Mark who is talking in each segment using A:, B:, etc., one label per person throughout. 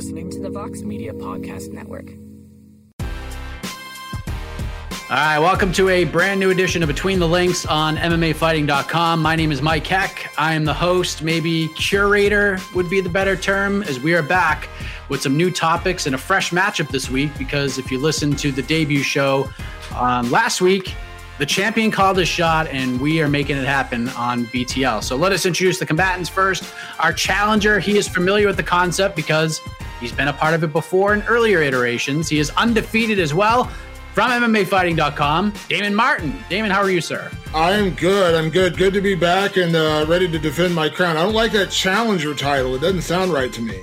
A: listening to the Vox Media Podcast Network.
B: All right, welcome to a brand new edition of Between the Links on MMAfighting.com. My name is Mike Heck. I am the host, maybe curator would be the better term, as we are back with some new topics and a fresh matchup this week. Because if you listen to the debut show um, last week, the champion called his shot, and we are making it happen on BTL. So let us introduce the combatants first. Our challenger, he is familiar with the concept because he's been a part of it before in earlier iterations. He is undefeated as well. From MMAfighting.com, Damon Martin. Damon, how are you, sir?
C: I am good. I'm good. Good to be back and uh, ready to defend my crown. I don't like that challenger title. It doesn't sound right to me.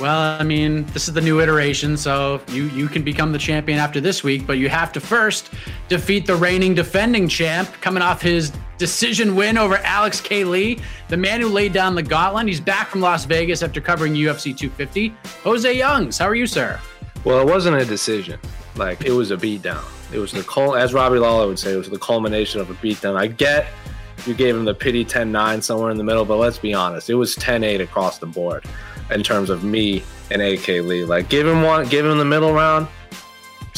B: Well, I mean, this is the new iteration, so you you can become the champion after this week, but you have to first defeat the reigning defending champ, coming off his decision win over Alex K. Lee, the man who laid down the gauntlet. He's back from Las Vegas after covering UFC 250. Jose Youngs, how are you, sir?
D: Well, it wasn't a decision. Like it was a beatdown. It was the cul- as Robbie Lawler would say, it was the culmination of a beatdown. I get you gave him the pity 10-9 somewhere in the middle, but let's be honest, it was 10-8 across the board in terms of me and AK Lee. Like give him one, give him the middle round,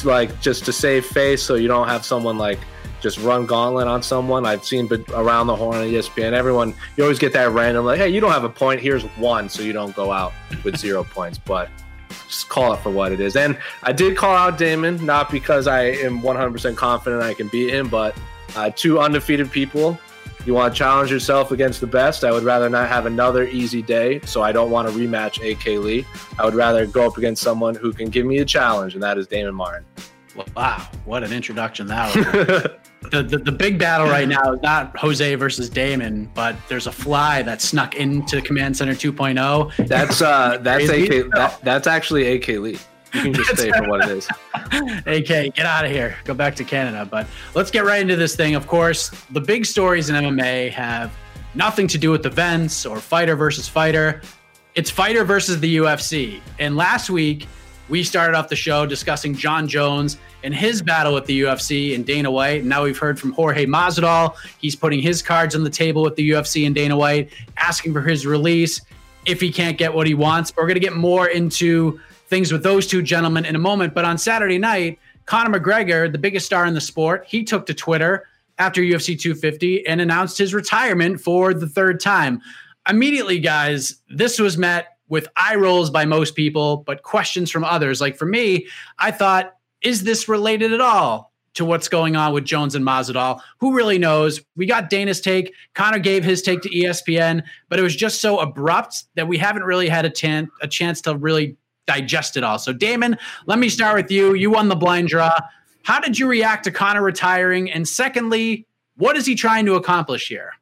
D: like just to save face, so you don't have someone like just run gauntlet on someone. I've seen around the horn on ESPN. Everyone, you always get that random like, hey, you don't have a point. Here's one, so you don't go out with zero points. But just call it for what it is. And I did call out Damon, not because I am 100% confident I can beat him, but uh, two undefeated people. You want to challenge yourself against the best. I would rather not have another easy day, so I don't want to rematch AK Lee. I would rather go up against someone who can give me a challenge, and that is Damon Martin.
B: Wow, what an introduction that was. the, the, the big battle right now is not Jose versus Damon, but there's a fly that snuck into Command Center 2.0.
D: That's uh that's AK that, that's actually AK Lee. You can just say for what it is.
B: AK, get out of here. Go back to Canada. But let's get right into this thing. Of course, the big stories in MMA have nothing to do with events or fighter versus fighter. It's fighter versus the UFC. And last week, we started off the show discussing Jon Jones and his battle with the UFC and Dana White. And now we've heard from Jorge Masvidal. He's putting his cards on the table with the UFC and Dana White, asking for his release if he can't get what he wants. We're going to get more into things with those two gentlemen in a moment. But on Saturday night, Conor McGregor, the biggest star in the sport, he took to Twitter after UFC 250 and announced his retirement for the third time. Immediately, guys, this was met with eye rolls by most people, but questions from others. Like for me, I thought, is this related at all to what's going on with Jones and Masvidal? Who really knows? We got Dana's take. Conor gave his take to ESPN, but it was just so abrupt that we haven't really had a, tan- a chance to really digest it all. So, Damon, let me start with you. You won the blind draw. How did you react to Conor retiring? And secondly, what is he trying to accomplish here?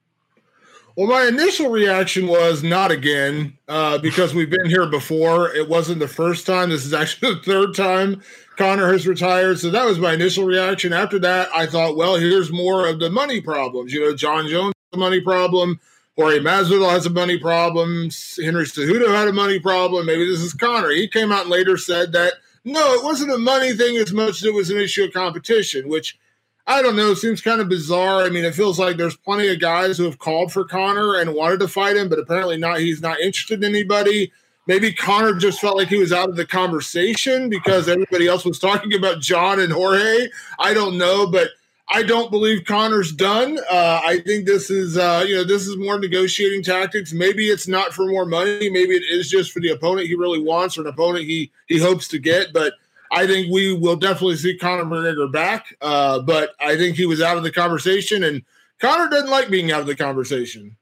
C: Well, my initial reaction was not again, uh, because we've been here before. It wasn't the first time. This is actually the third time Conor has retired. So that was my initial reaction. After that, I thought, well, here's more of the money problems. You know, Jon Jones a money problem. Jorge Masvidal has a money problem. Henry Cejudo had a money problem. Maybe this is Conor. He came out and later said that, no, it wasn't a money thing as much as it was an issue of competition, which – I don't know. Seems kind of bizarre. I mean, it feels like there's plenty of guys who have called for Conor and wanted to fight him, but apparently not. He's not interested in anybody. Maybe Conor just felt like he was out of the conversation because everybody else was talking about Jon and Jorge. I don't know, but I don't believe Conor's done. Uh, I think this is, uh, you know, this is more negotiating tactics. Maybe it's not for more money. Maybe it is just for the opponent he really wants or an opponent he he hopes to get. But I think we will definitely see Conor McGregor back. Uh, but I think he was out of the conversation, and Conor doesn't like being out of the conversation.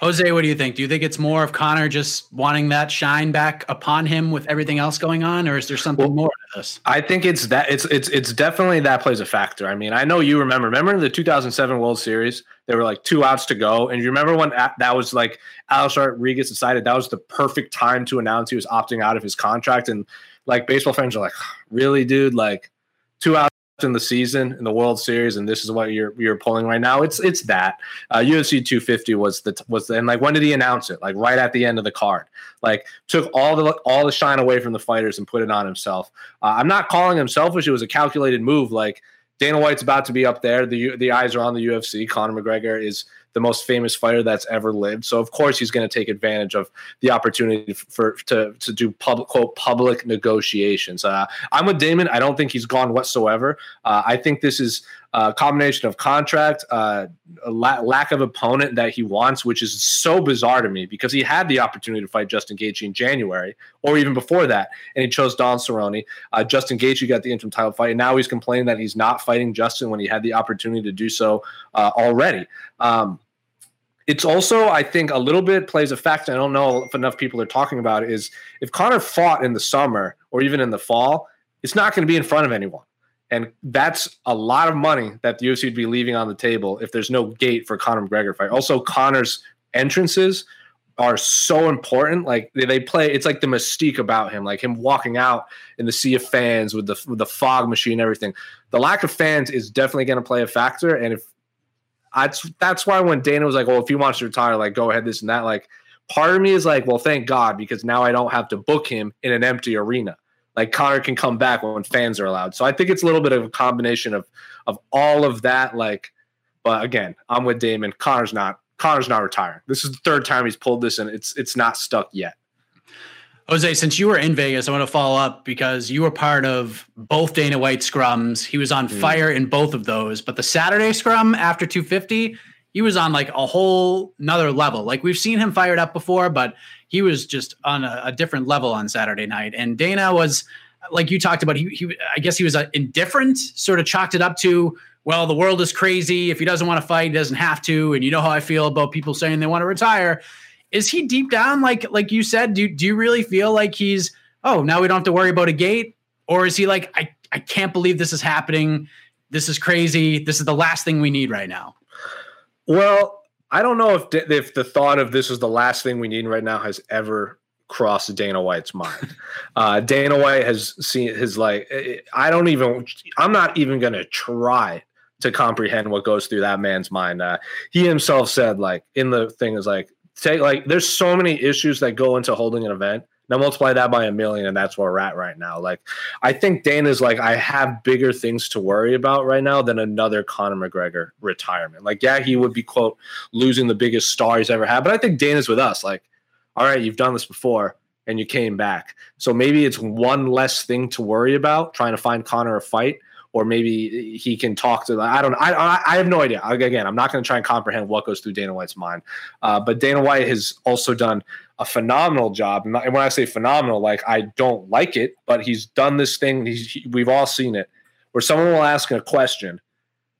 B: Jose, what do you think? Do you think it's more of Conor just wanting that shine back upon him with everything else going on, or is there something well, more to this?
D: I think it's that it's it's it's definitely that plays a factor. I mean, I know you remember. Remember the 2007 World Series? There were like two outs to go, and you remember when that was like Alex Rodriguez decided that was the perfect time to announce he was opting out of his contract, and like baseball fans are like, really, dude, like two outs in the season in the World Series, and this is what you're you're pulling right now. It's it's that uh, UFC 250 was the was the, and like when did he announce it? Like right at the end of the card. Like took all the all the shine away from the fighters and put it on himself. Uh, I'm not calling him selfish. It was a calculated move. Like Dana White's about to be up there. The the eyes are on the UFC. Conor McGregor is the most famous fighter that's ever lived. So of course he's going to take advantage of the opportunity for to to do public quote public negotiations. Uh, I'm with Damon. I don't think he's gone whatsoever. Uh, I think this is a combination of contract, uh, la- lack of opponent that he wants, which is so bizarre to me because he had the opportunity to fight Justin Gaethje in January or even before that, and he chose Don Cerrone. Uh, Justin Gaethje got the interim title fight, and now he's complaining that he's not fighting Justin when he had the opportunity to do so uh, already. Um, it's also, I think, a little bit plays a factor. I don't know if enough people are talking about it. Is if Conor fought in the summer or even in the fall, it's not going to be in front of anyone. And that's a lot of money that the UFC would be leaving on the table if there's no gate for Conor McGregor fight. Also, Conor's entrances are so important. Like they play, it's like the mystique about him, like him walking out in the sea of fans with the with the fog machine, everything. The lack of fans is definitely going to play a factor. And if that's that's why when Dana was like, "Well, if he wants to retire, like go ahead, this and that," like part of me is like, "Well, thank God," because now I don't have to book him in an empty arena. Like Conor can come back when fans are allowed. So I think it's a little bit of a combination of of all of that. Like, but again, I'm with Damon. Conor's not Conor's not retiring. This is the third time he's pulled this, and it's it's not stuck yet.
B: Jose, since you were in Vegas, I want to follow up because you were part of both Dana White scrums. He was on mm. fire in both of those, but the Saturday scrum after 250, he was on like a whole another level. Like we've seen him fired up before, but he was just on a, a different level on Saturday night. And Dana was, like you talked about, he, he I guess he was uh, indifferent, sort of chalked it up to, well, the world is crazy. If he doesn't want to fight, he doesn't have to. And you know how I feel about people saying they want to retire is he deep down like like you said? Do do you really feel like he's oh now we don't have to worry about a gate, or is he like I I can't believe this is happening. This is crazy. This is the last thing we need right now.
D: Well, I don't know if if the thought of this is the last thing we need right now has ever crossed Dana White's mind. uh, Dana White has seen his like I don't even I'm not even going to try to comprehend what goes through that man's mind. Uh, he himself said like in the thing is like take like there's so many issues that go into holding an event. Now multiply that by a million, and that's where we're at right now. Like, I think Dana's like, I have bigger things to worry about right now than another Conor McGregor retirement. Like, yeah, he would be quote losing the biggest star he's ever had, but I think Dana's with us. Like, all right, you've done this before and you came back, so maybe it's one less thing to worry about trying to find Conor a fight or maybe he can talk to. I don't. I I have no idea. Again, I'm not going to try and comprehend what goes through Dana White's mind. Uh, but Dana White has also done a phenomenal job. And when I say phenomenal, like I don't like it, but he's done this thing. He's, he, we've all seen it, where someone will ask a question,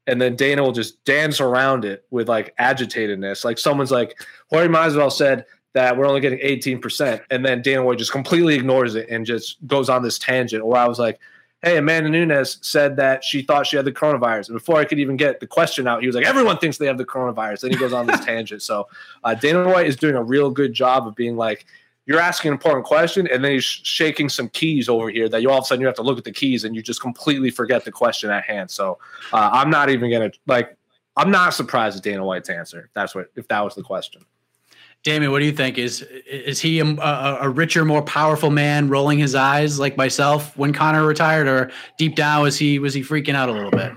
D: and then Dana will just dance around it with like agitatedness. Like someone's like, Jorge Masvidal said that we're only getting 18%, and then Dana White just completely ignores it and just goes on this tangent. Or I was like hey, Amanda Nunes said that she thought she had the coronavirus. And before I could even get the question out, he was like, everyone thinks they have the coronavirus. Then he goes on this tangent. So uh, Dana White is doing a real good job of being like, you're asking an important question, and then he's shaking some keys over here that you all of a sudden you have to look at the keys and you just completely forget the question at hand. So uh, I'm not even gonna like. I'm not surprised at Dana White's answer. That's what if that was the question.
B: Damien, what do you think? Is is he a, a, richer, more powerful man, rolling his eyes like myself when Conor retired, or deep down was he was he freaking out a little bit?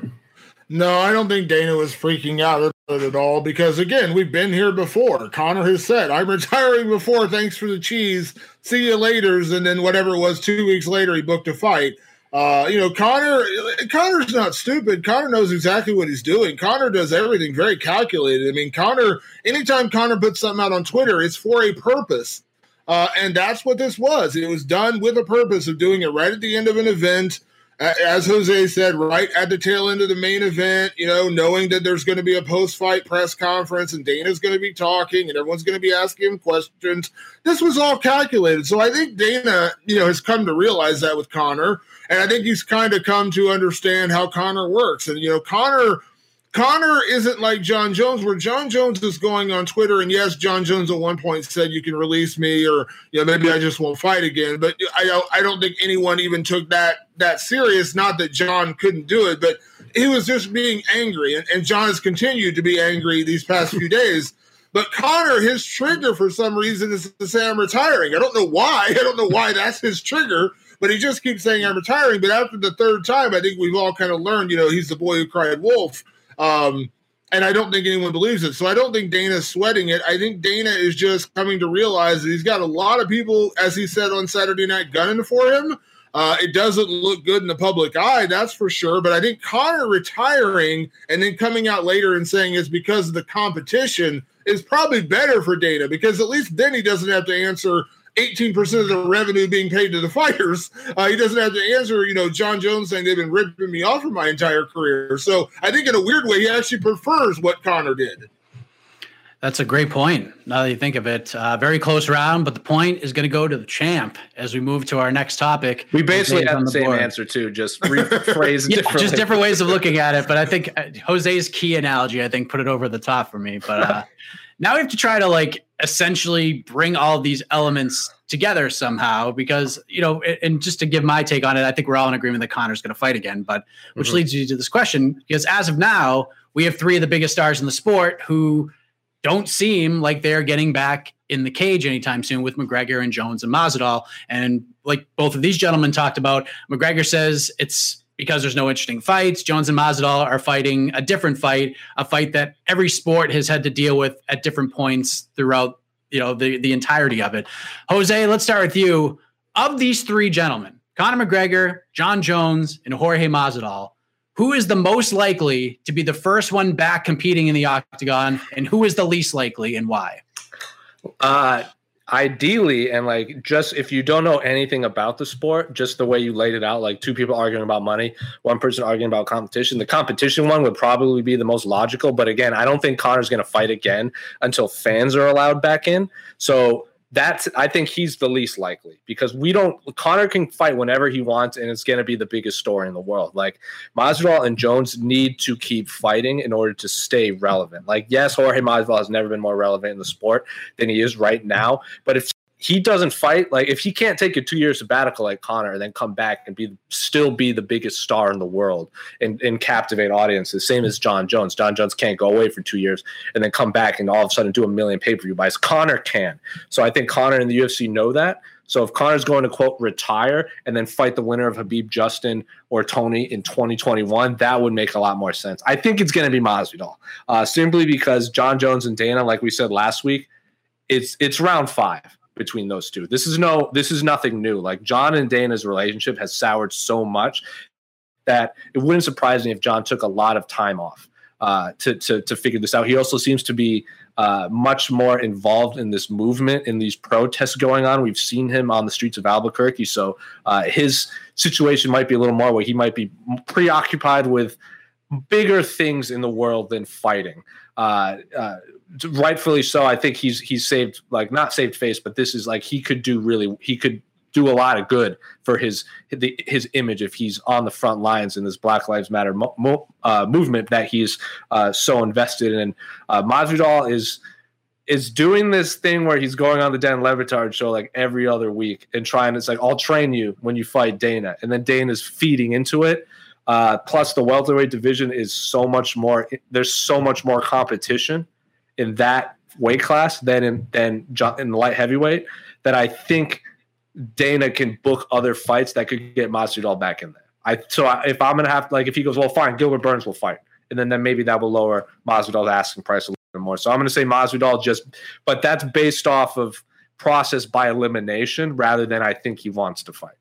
C: No, I don't think Dana was freaking out at all because again, we've been here before. Conor has said, "I'm retiring before. Thanks for the cheese. See you later." And then whatever it was, two weeks later, he booked a fight. Uh, you know, Conor. Conor's not stupid. Conor knows exactly what he's doing. Conor does everything very calculated. I mean, Conor. anytime Conor puts something out on Twitter, it's for a purpose. Uh, and that's what this was. It was done with a purpose of doing it right at the end of an event as Jose said, right at the tail end of the main event, you know, knowing that there's going to be a post fight press conference and Dana's going to be talking and everyone's going to be asking him questions. This was all calculated. So I think Dana, you know, has come to realize that with Conor. And I think he's kind of come to understand how Conor works. And, you know, Conor. Conor isn't like Jon Jones, where Jon Jones is going on Twitter, and yes, Jon Jones at one point said you can release me, or you know maybe I just won't fight again. But I don't, I don't think anyone even took that that serious. Not that Jon couldn't do it, but he was just being angry, and, and Jon has continued to be angry these past few days. But Conor, his trigger for some reason is to say I'm retiring. I don't know why. I don't know why that's his trigger but he just keeps saying I'm retiring. But after the third time, I think we've all kind of learned, you know, he's the boy who cried wolf. Um, and I don't think anyone believes it. So I don't think Dana's sweating it. I think Dana is just coming to realize that he's got a lot of people, as he said on Saturday night, gunning for him. Uh, it doesn't look good in the public eye, that's for sure. But I think Conor retiring and then coming out later and saying it's because of the competition is probably better for Dana because at least then he doesn't have to answer 18% of the revenue being paid to the fighters. Uh, he doesn't have to answer, you know, Jon Jones saying they've been ripping me off for my entire career. So I think in a weird way, he actually prefers what Conor did.
B: That's a great point. Now that you think of it, uh, very close round, but the point is going to go to the champ as we move to our next topic.
D: We basically have the, the same board. answer too, just rephrased
B: yeah,
D: differently.
B: Just different ways of looking at it. But I think uh, Jose's key analogy, I think, put it over the top for me. But uh, now we have to try to like essentially bring all these elements together somehow because you know and just to give my take on it i think we're all in agreement that conor's going to fight again but which mm-hmm. leads you to this question because as of now we have three of the biggest stars in the sport who don't seem like they're getting back in the cage anytime soon with mcgregor and jones and masvidal and like both of these gentlemen talked about mcgregor says it's because there's no interesting fights. Jones and Masvidal are fighting a different fight, a fight that every sport has had to deal with at different points throughout you know the the entirety of it. Jose, let's start with you. Of these three gentlemen, Conor McGregor, Jon Jones, and Jorge Masvidal, who is the most likely to be the first one back competing in the octagon, and who is the least likely, and why?
D: Uh, ideally and like just if you don't know anything about the sport just the way you laid it out like two people arguing about money one person arguing about competition the competition one would probably be the most logical but again i don't think conor's going to fight again until fans are allowed back in. So that's I think he's the least likely because we don't Conor can fight whenever he wants and it's going to be the biggest story in the world. Like Masvidal and Jones need to keep fighting in order to stay relevant. Like yes, Jorge Masvidal has never been more relevant in the sport than he is right now, but if he doesn't fight, like if he can't take a two year sabbatical like Conor and then come back and be still be the biggest star in the world and, and captivate audiences, same as Jon Jones. Jon Jones can't go away for two years and then come back and all of a sudden do a million pay per view buys. Conor can. So I think Conor and the UFC know that. So if Conor's going to quote retire and then fight the winner of Khabib Justin or Tony in 2021, that would make a lot more sense. I think it's going to be Masvidal, uh, simply because Jon Jones and Dana, like we said last week, it's it's round five between those two. This is no this is nothing new. Like Jon and Dana's relationship has soured so much that it wouldn't surprise me if Jon took a lot of time off uh, to, to to figure this out. He also seems to be uh, much more involved in this movement, in these protests going on. We've seen him on the streets of Albuquerque, so uh, his situation might be a little more where he might be preoccupied with bigger things in the world than fighting. Uh, uh, rightfully so. I think he's he's saved like not saved face, but this is like he could do really he could do a lot of good for his his image if he's on the front lines in this Black Lives Matter mo- mo- uh, movement that he's uh, so invested in. Uh, Masvidal is is doing this thing where he's going on the Dan Le Batard show like every other week and trying. It's like I'll train you when you fight Dana, and then Dana's feeding into it. Uh, plus, the welterweight division is so much more. There's so much more competition in that weight class than in than in light heavyweight that I think Dana can book other fights that could get Masvidal back in there. I so I, if I'm gonna have like if he goes well fine Gilbert Burns will fight and then then maybe that will lower Masvidal's asking price a little bit more. So I'm gonna say Masvidal just but that's based off of process by elimination rather than I think he wants to fight.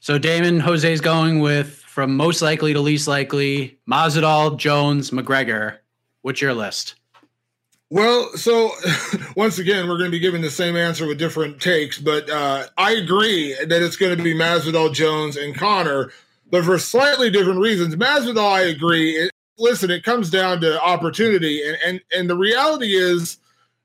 B: So Damon Jose's going with from most likely to least likely Masvidal, Jones, McGregor. What's your list?
C: Well, so once again, we're going to be giving the same answer with different takes, but uh, I agree that it's going to be Masvidal, Jones, and Conor, but for slightly different reasons. Masvidal, I agree. It, listen, it comes down to opportunity, and and and the reality is.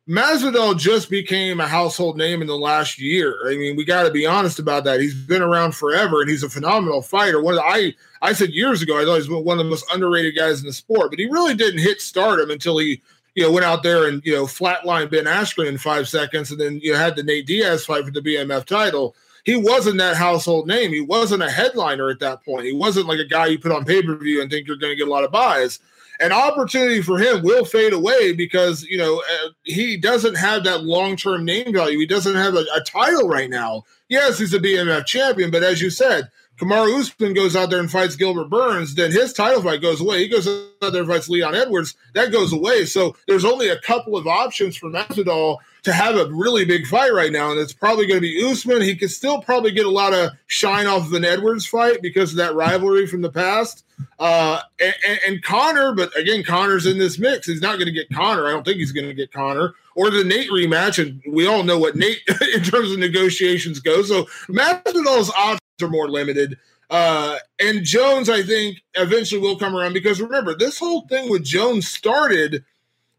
C: Masvidal just became a household name in the last year. I mean, we got to be honest about that. He's been around forever, and he's a phenomenal fighter. One the, I I said years ago, I thought he was one of the most underrated guys in the sport, but he really didn't hit stardom until he you know, went out there and, you know, flatlined Ben Askren in five seconds and then you know, had the Nate Diaz fight for the BMF title. He wasn't that household name. He wasn't a headliner at that point. He wasn't like a guy you put on pay per view and think you're going to get a lot of buys. An opportunity for him will fade away because, you know, uh, he doesn't have that long term name value. He doesn't have a, a title right now. Yes, he's a BMF champion, but as you said, Kamaru Usman goes out there and fights Gilbert Burns, then his title fight goes away. He goes out there and fights Leon Edwards, that goes away. So there's only a couple of options for Masvidal to have a really big fight right now, and it's probably going to be Usman. He could still probably get a lot of shine off of an Edwards fight because of that rivalry from the past. Uh, and, and, Conor, but again, Conor's in this mix. He's not going to get Conor. I don't think he's going to get Conor or the Nate rematch, and we all know what Nate in terms of negotiations goes. So Masvidal's options are more limited. Uh, and Jones, I think, eventually will come around because remember, this whole thing with Jones started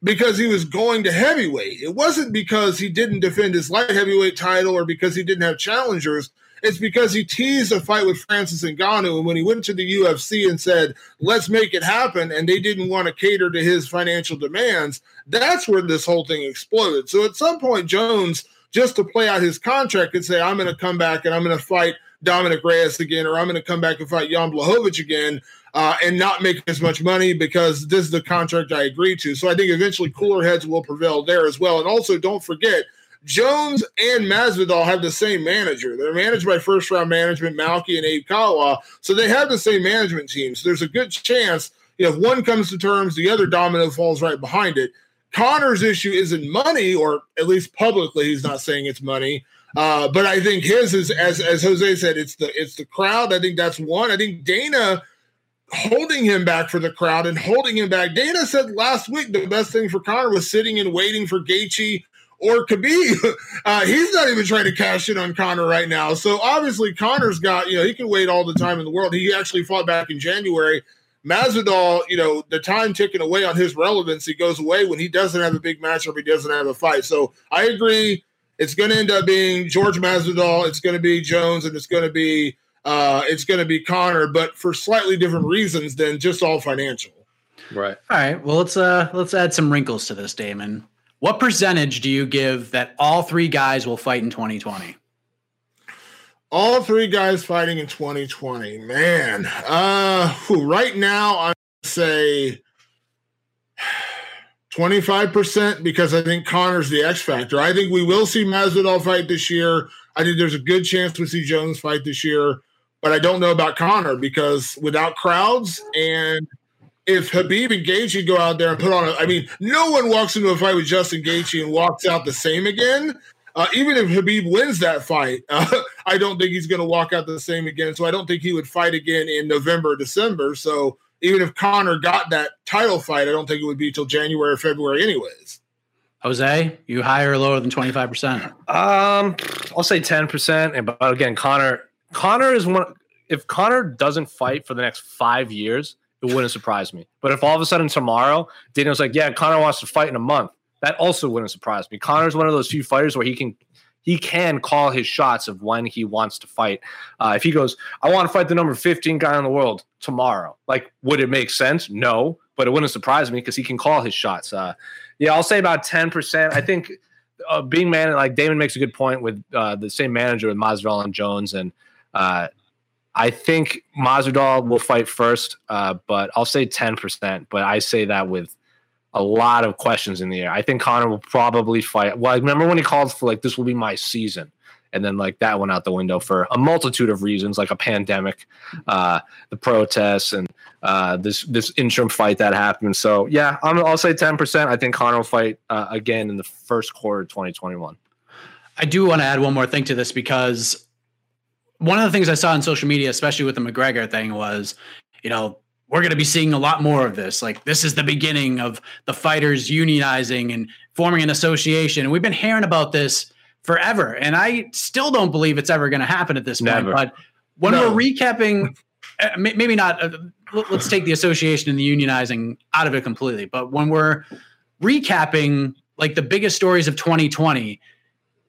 C: because he was going to heavyweight. It wasn't because he didn't defend his light heavyweight title or because he didn't have challengers. It's because he teased a fight with Francis Ngannou, and when he went to the UFC and said, "Let's make it happen," and they didn't want to cater to his financial demands, that's where this whole thing exploded. So at some point, Jones, just to play out his contract, could say, "I'm going to come back and I'm going to fight Dominick Reyes again, or I'm going to come back and fight Jan Blachowicz again uh, and not make as much money because this is the contract I agreed to. So I think eventually cooler heads will prevail there as well. And also, don't forget, Jones and Masvidal have the same manager. They're managed by first round management, Malki and Abe Kawa. So they have the same management team. So there's a good chance if one comes to terms, the other domino falls right behind it. Conor's issue isn't money, or at least publicly, he's not saying it's money. Uh, but I think his is as as Jose said, it's the it's the crowd. I think that's one. I think Dana holding him back for the crowd and holding him back. Dana said last week the best thing for Conor was sitting and waiting for Gaethje or Khabib. Uh, he's not even trying to cash in on Conor right now. So obviously Conor's got you know he can wait all the time in the world. He actually fought back in January. Masvidal, you know, the time ticking away on his relevancy goes away when he doesn't have a big match or he doesn't have a fight. So I agree it's going to end up being George Masvidal. It's going to be Jones, and it's going to be uh, it's going to be Conor, but for slightly different reasons than just all financial.
D: Right.
B: All right. Well, let's uh let's add some wrinkles to this, Damon. What percentage do you give that all three guys will fight in 2020?
C: All three guys fighting in 2020. Man, uh, right now I say 25% because I think Conor's the X factor. I think we will see Masvidal fight this year. I think there's a good chance we see Jones fight this year, but I don't know about Conor because without crowds and if Khabib and Gaethje go out there and put on a, I mean, no one walks into a fight with Justin Gaethje and walks out the same again. Uh, even if Khabib wins that fight, uh, I don't think he's going to walk out the same again. So I don't think he would fight again in November, December. So even if Conor got that title fight, I don't think it would be till January or February, anyways.
B: Jose, you higher or lower than twenty five percent?
D: Um, I'll say ten percent. And but again, Conor, Conor is one. If Conor doesn't fight for the next five years, it wouldn't surprise me. But if all of a sudden tomorrow Daniel's like, yeah, Conor wants to fight in a month, that also wouldn't surprise me. Conor's one of those few fighters where he can he can call his shots of when he wants to fight. Uh, if he goes, I want to fight the number 15 guy in the world tomorrow, like, would it make sense? No, but it wouldn't surprise me because he can call his shots. Uh, yeah, I'll say about 10%. I think uh, being man, like Damon makes a good point with uh, the same manager with Masvidal and Jones. And uh, I think Masvidal will fight first, uh, but I'll say 10%. But I say that with a lot of questions in the air. I think Conor will probably fight. Well, I remember when he called for like this will be my season, and then like that went out the window for a multitude of reasons, like a pandemic, uh, the protests, and uh, this this interim fight that happened. So yeah, i will say ten percent. I think Conor will fight uh, again in the first quarter of 2021.
B: I do want to add one more thing to this because one of the things I saw on social media, especially with the McGregor thing, was, you know, we're going to be seeing a lot more of this. Like this is the beginning of the fighters unionizing and forming an association. And we've been hearing about this forever. And I still don't believe it's ever going to happen at this
D: Never.
B: point. But when
C: No.
B: we're recapping, uh, maybe not, uh, let's take the association and the unionizing out of it completely. But when we're recapping like the biggest stories of 2020,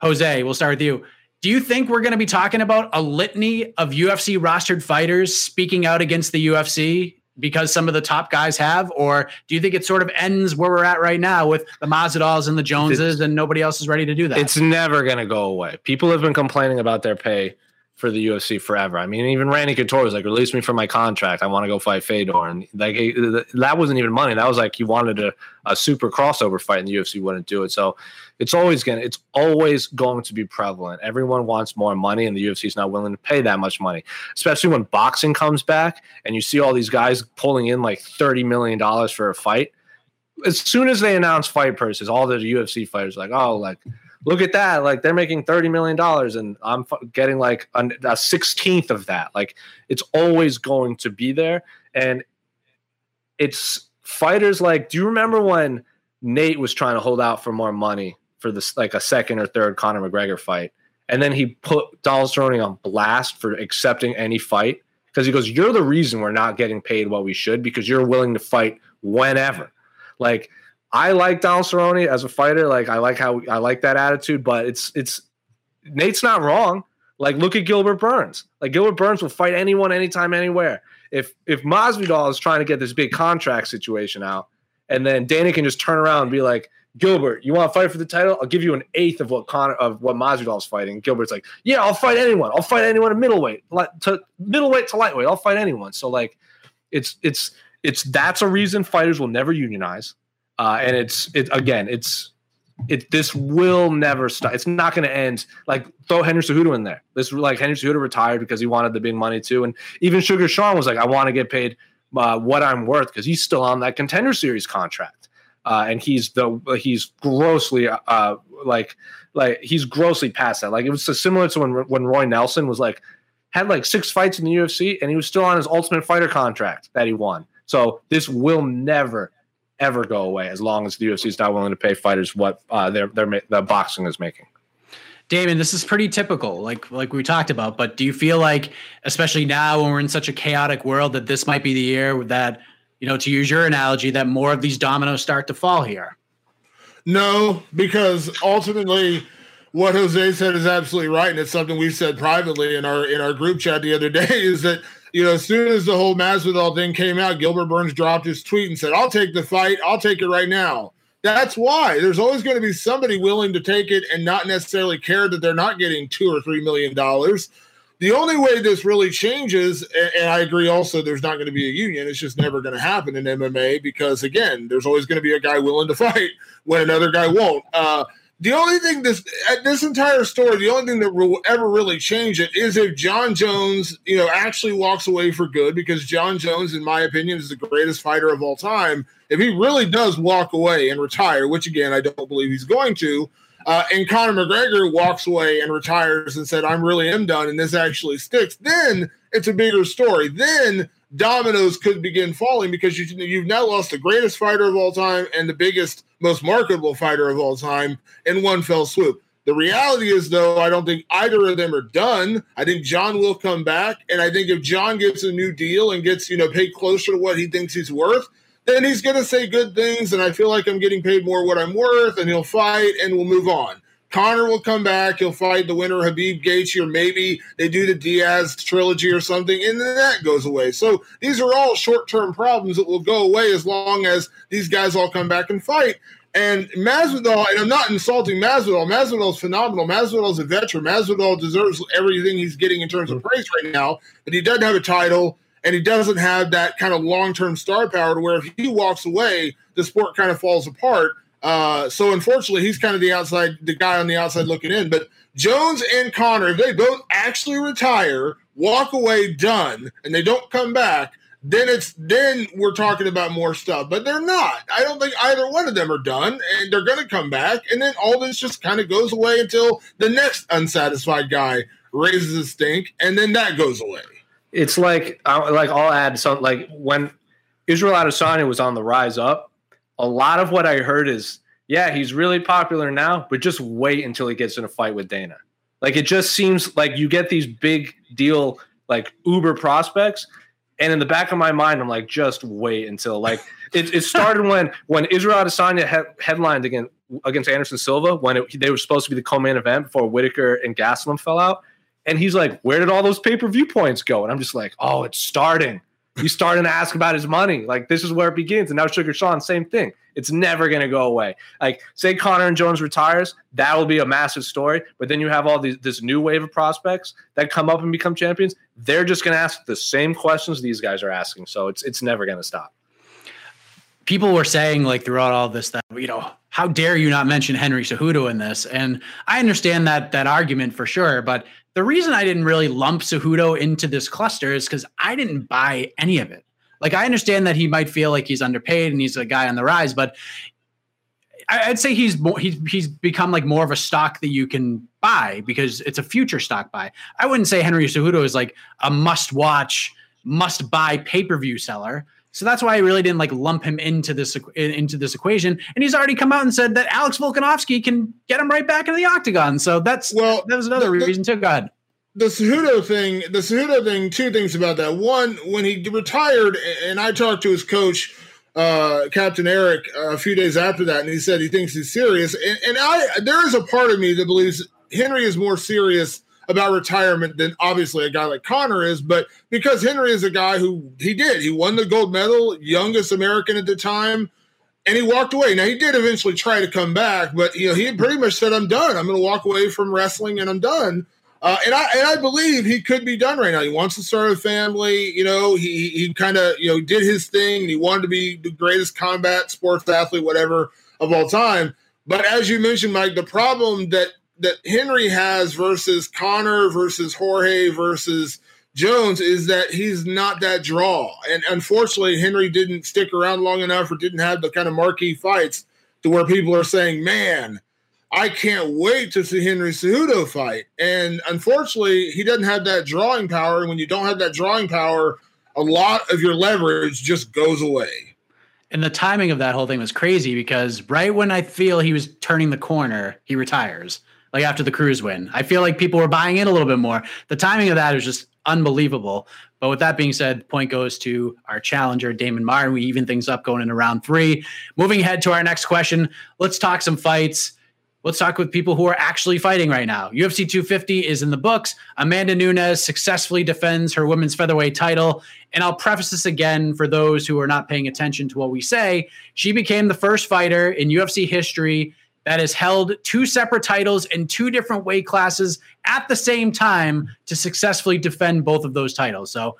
B: Jose, we'll start with you. Do you think we're going to be talking about a litany of UFC rostered fighters speaking out against the UFC because some of the top guys have? Or do you think it sort of ends where we're at right now with the Masvidals and the Joneses and nobody else is ready to do that?
D: It's never going to go away. People have been complaining about their pay for the UFC forever. I mean, even Randy Couture was like, "Release me from my contract. I want to go fight Fedor." And like that wasn't even money. That was like he wanted a, a super crossover fight, and the UFC wouldn't do it. So it's always gonna it's always going to be prevalent. Everyone wants more money, and the UFC is not willing to pay that much money, especially when boxing comes back and you see all these guys pulling in like thirty million dollars for a fight. As soon as they announce fight purses, all the UFC fighters are like, oh, like look at that like they're making 30 million dollars and i'm getting like a 16th of that like it's always going to be there and it's fighters like do you remember when nate was trying to hold out for more money for this like a second or third conor mcgregor fight and then he put donald cerrone on blast for accepting any fight because he goes you're the reason we're not getting paid what we should because you're willing to fight whenever like I like Donald Cerrone as a fighter. Like I like how I like that attitude, but it's it's Nate's not wrong. Like look at Gilbert Burns. Like Gilbert Burns will fight anyone, anytime, anywhere. If if Masvidal is trying to get this big contract situation out, and then Dana can just turn around and be like, Gilbert, you want to fight for the title? I'll give you an eighth of what Conor of what Masvidal's fighting. Gilbert's like, yeah, I'll fight anyone. I'll fight anyone at middleweight, to middleweight to lightweight. I'll fight anyone. So like, it's it's it's that's a reason fighters will never unionize. Uh, and it's it again, it's it this will never stop. It's not going to end. Like throw Henry Cejudo in there. This like Henry Cejudo retired because he wanted the big money too, and even Sugar Sean was like, I want to get paid uh, what I'm worth because he's still on that contender series contract, uh, and he's the he's grossly uh, like like he's grossly past that. Like it was so similar to when when Roy Nelson was like had like six fights in the UFC and he was still on his Ultimate Fighter contract that he won. So this will never ever go away as long as the UFC is not willing to pay fighters what uh, their their the boxing is making.
B: Damon, this is pretty typical, like like we talked about. But do you feel like, especially now when we're in such a chaotic world, that this might be the year that, you know, to use your analogy, that more of these dominoes start to fall here?
C: No, because ultimately, what Jose said is absolutely right, and it's something we said privately in our in our group chat the other day. Is that you know as soon as the whole Masvidal thing came out, Gilbert Burns dropped his tweet and said, "I'll take the fight. I'll take it right now." That's why there's always going to be somebody willing to take it and not necessarily care that they're not getting two or three million dollars. The only way this really changes, and, I agree also, there's not going to be a union. It's just never going to happen in MMA because, again, there's always going to be a guy willing to fight when another guy won't. Uh, the only thing this at this entire story, the only thing that will ever really change it is if Jon Jones, you know, actually walks away for good because Jon Jones, in my opinion, is the greatest fighter of all time. If he really does walk away and retire, which again I don't believe he's going to, uh, and Conor McGregor walks away and retires and said, "I'm really am done," and this actually sticks, then it's a bigger story. Then dominoes could begin falling because you, you've now lost the greatest fighter of all time and the biggest, most marketable fighter of all time in one fell swoop. The reality is, though, I don't think either of them are done. I think Jon will come back, and I think if Jon gets a new deal and gets you know paid closer to what he thinks he's worth, then he's going to say good things, and I feel like I'm getting paid more what I'm worth, and he'll fight, and we'll move on. Conor will come back. He'll fight the winner, Khabib Gaethje, or maybe they do the Diaz trilogy or something, and then that goes away. So these are all short-term problems that will go away as long as these guys all come back and fight. And Masvidal, and I'm not insulting Masvidal. Masvidal's phenomenal. Masvidal's a veteran. Masvidal deserves everything he's getting in terms of praise right now, but he doesn't have a title, and he doesn't have that kind of long-term star power to where if he walks away, the sport kind of falls apart. Uh, so unfortunately, he's kind of the outside, the guy on the outside looking in. But Jones and Conor, if they both actually retire, walk away, done, and they don't come back, then it's then we're talking about more stuff. But they're not. I don't think either one of them are done, and they're going to come back, and then all this just kind of goes away until the next unsatisfied guy raises a stink, and then that goes away.
D: It's like I like I'll add something like when Israel Adesanya was on the rise up. A lot of what I heard is, yeah, he's really popular now, but just wait until he gets in a fight with Dana. Like it just seems like you get these big deal like Uber prospects, and in the back of my mind, I'm like, just wait until like it, it started when when Israel Adesanya he- headlined against against Anderson Silva when it, they were supposed to be the co-main event before Whittaker and Gastelum fell out, and he's like, where did all those pay per view points go? And I'm just like, oh, it's starting. He's starting to ask about his money. Like this is where it begins. And now Sugar Sean, same thing. It's never going to go away. Like say Conor and Jones retires, that will be a massive story. But then you have all these this new wave of prospects that come up and become champions. They're just going to ask the same questions these guys are asking. So it's it's never going to stop.
B: People were saying like throughout all this that you know how dare you not mention Henry Cejudo in this? And I understand that that argument for sure, but the reason I didn't really lump Cejudo into this cluster is because I didn't buy any of it. Like I understand that he might feel like he's underpaid and he's a guy on the rise, but I'd say he's more, he's he's become like more of a stock that you can buy because it's a future stock buy. I wouldn't say Henry Cejudo is like a must watch, must buy pay per view seller. So that's why I really didn't like lump him into this into this equation. And he's already come out and said that Alex Volkanovski can get him right back into the octagon. So that's well, that was another the, reason too. Go ahead
C: the Cejudo thing, the Cejudo thing, two things about that. One, when he retired, and I talked to his coach, uh, Captain Eric, uh, a few days after that, and he said he thinks he's serious. And, and I, there is a part of me that believes Henry is more serious about retirement than obviously a guy like Conor is, but because Henry is a guy who he did, he won the gold medal, youngest American at the time, and he walked away. Now he did eventually try to come back, but you know he pretty much said, "I'm done. I'm going to walk away from wrestling, and I'm done." Uh, and I and I believe he could be done right now. He wants to start a family. You know, he he kind of you know did his thing. And he wanted to be the greatest combat sports athlete, whatever of all time. But as you mentioned, Mike, the problem that that Henry has versus Conor versus Jorge versus Jones is that he's not that draw. And unfortunately, Henry didn't stick around long enough or didn't have the kind of marquee fights to where people are saying, man, I can't wait to see Henry Cejudo fight. And unfortunately, he doesn't have that drawing power. And when you don't have that drawing power, a lot of your leverage just goes away.
B: And the timing of that whole thing was crazy because right when I feel he was turning the corner, he retires. Like after the Cruz win, I feel like people were buying in a little bit more. The timing of that is just unbelievable. But with that being said, point goes to our challenger, Damon Martin. We even things up going into round three. Moving ahead to our next question, let's talk some fights. Let's talk with people who are actually fighting right now. UFC 250 is in the books. Amanda Nunes successfully defends her women's featherweight title. And I'll preface this again for those who are not paying attention to what we say. She became the first fighter in UFC history that has held two separate titles in two different weight classes at the same time to successfully defend both of those titles. So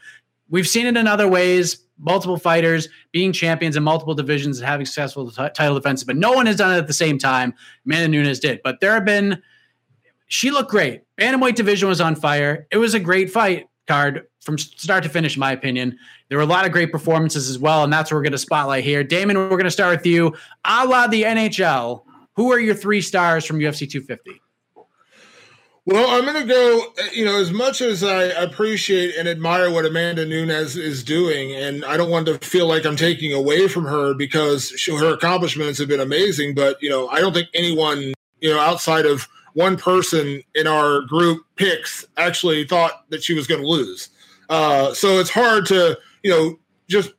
B: we've seen it in other ways multiple fighters being champions in multiple divisions and having successful t- title defenses, but no one has done it at the same time. Amanda Nunes did, but there have been. She looked great. Bantamweight division was on fire. It was a great fight card from start to finish, in my opinion. There were a lot of great performances as well, and that's what we're going to spotlight here. Damon, we're going to start with you. A la the NHL, who are your three stars from UFC 250?
C: Well, I'm going to go, you know, as much as I appreciate and admire what Amanda Nunes is doing, and I don't want to feel like I'm taking away from her because she, her accomplishments have been amazing, but, you know, I don't think anyone, you know, outside of one person in our group picks actually thought that she was going to lose. Uh, so it's hard to, you know, just